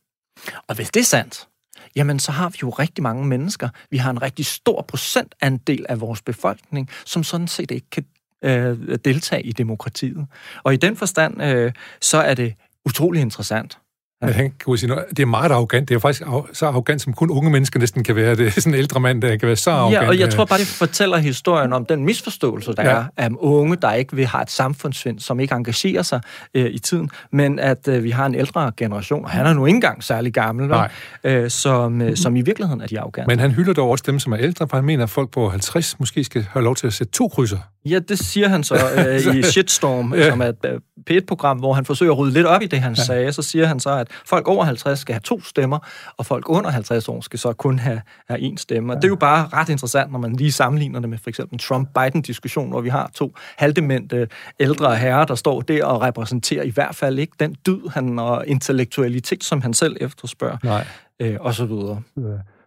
Og hvis det er sandt, jamen så har vi jo rigtig mange mennesker. Vi har en rigtig stor procentandel af vores befolkning, som sådan set ikke kan øh, deltage i demokratiet. Og i den forstand, øh, så er det utrolig interessant, at han kunne sige. Det er meget arrogant. Det er faktisk så arrogant, som kun unge mennesker næsten kan være. Det er sådan en ældre mand, der kan være så arrogant. Ja, og jeg øh. tror bare, det fortæller historien om den misforståelse, der Ja. er af unge, der ikke vil have et samfundssvind, som ikke engagerer sig øh, i tiden, men at øh, vi har en ældre generation, og han er nu ikke engang særlig gammel? Nej. øh, som, øh, som i virkeligheden er de arrogante. Men han hylder dog også dem, som er ældre, for han mener, at folk på 50 måske skal have lov til at sætte to krydser. Ja, det siger han så øh, i Shitstorm, Ja. ja. som er et øh, P1-program, hvor han forsøger at rydde lidt op i det, han ja. sagde. Så siger han så, at folk over 50 skal have to stemmer, og folk under 50 år skal så kun have, have én stemme. Og det er jo bare ret interessant, når man lige sammenligner det med for eksempel en Trump-Biden-diskussion, hvor vi har to halvdemente ældre herrer, der står der og repræsenterer i hvert fald ikke den dyd han, og intellektualitet, som han selv efterspørger, Nej. øh, og så videre.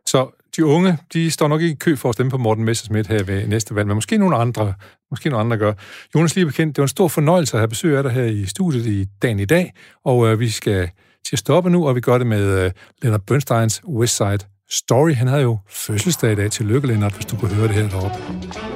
Så de unge, de står nok ikke i kø for at stemme på Morten Messerschmidt her ved næste valg, men måske nogle andre, måske nogle andre gør. Jonas lige bekendt, det var en stor fornøjelse at have besøg af dig her i studiet i dagen i dag, og øh, vi skal til at stoppe nu, og vi gør det med øh, Leonard Bernsteins West Side Story. Han havde jo fødselsdag i dag. Tillykke, Leonard, hvis du kunne høre det her deroppe.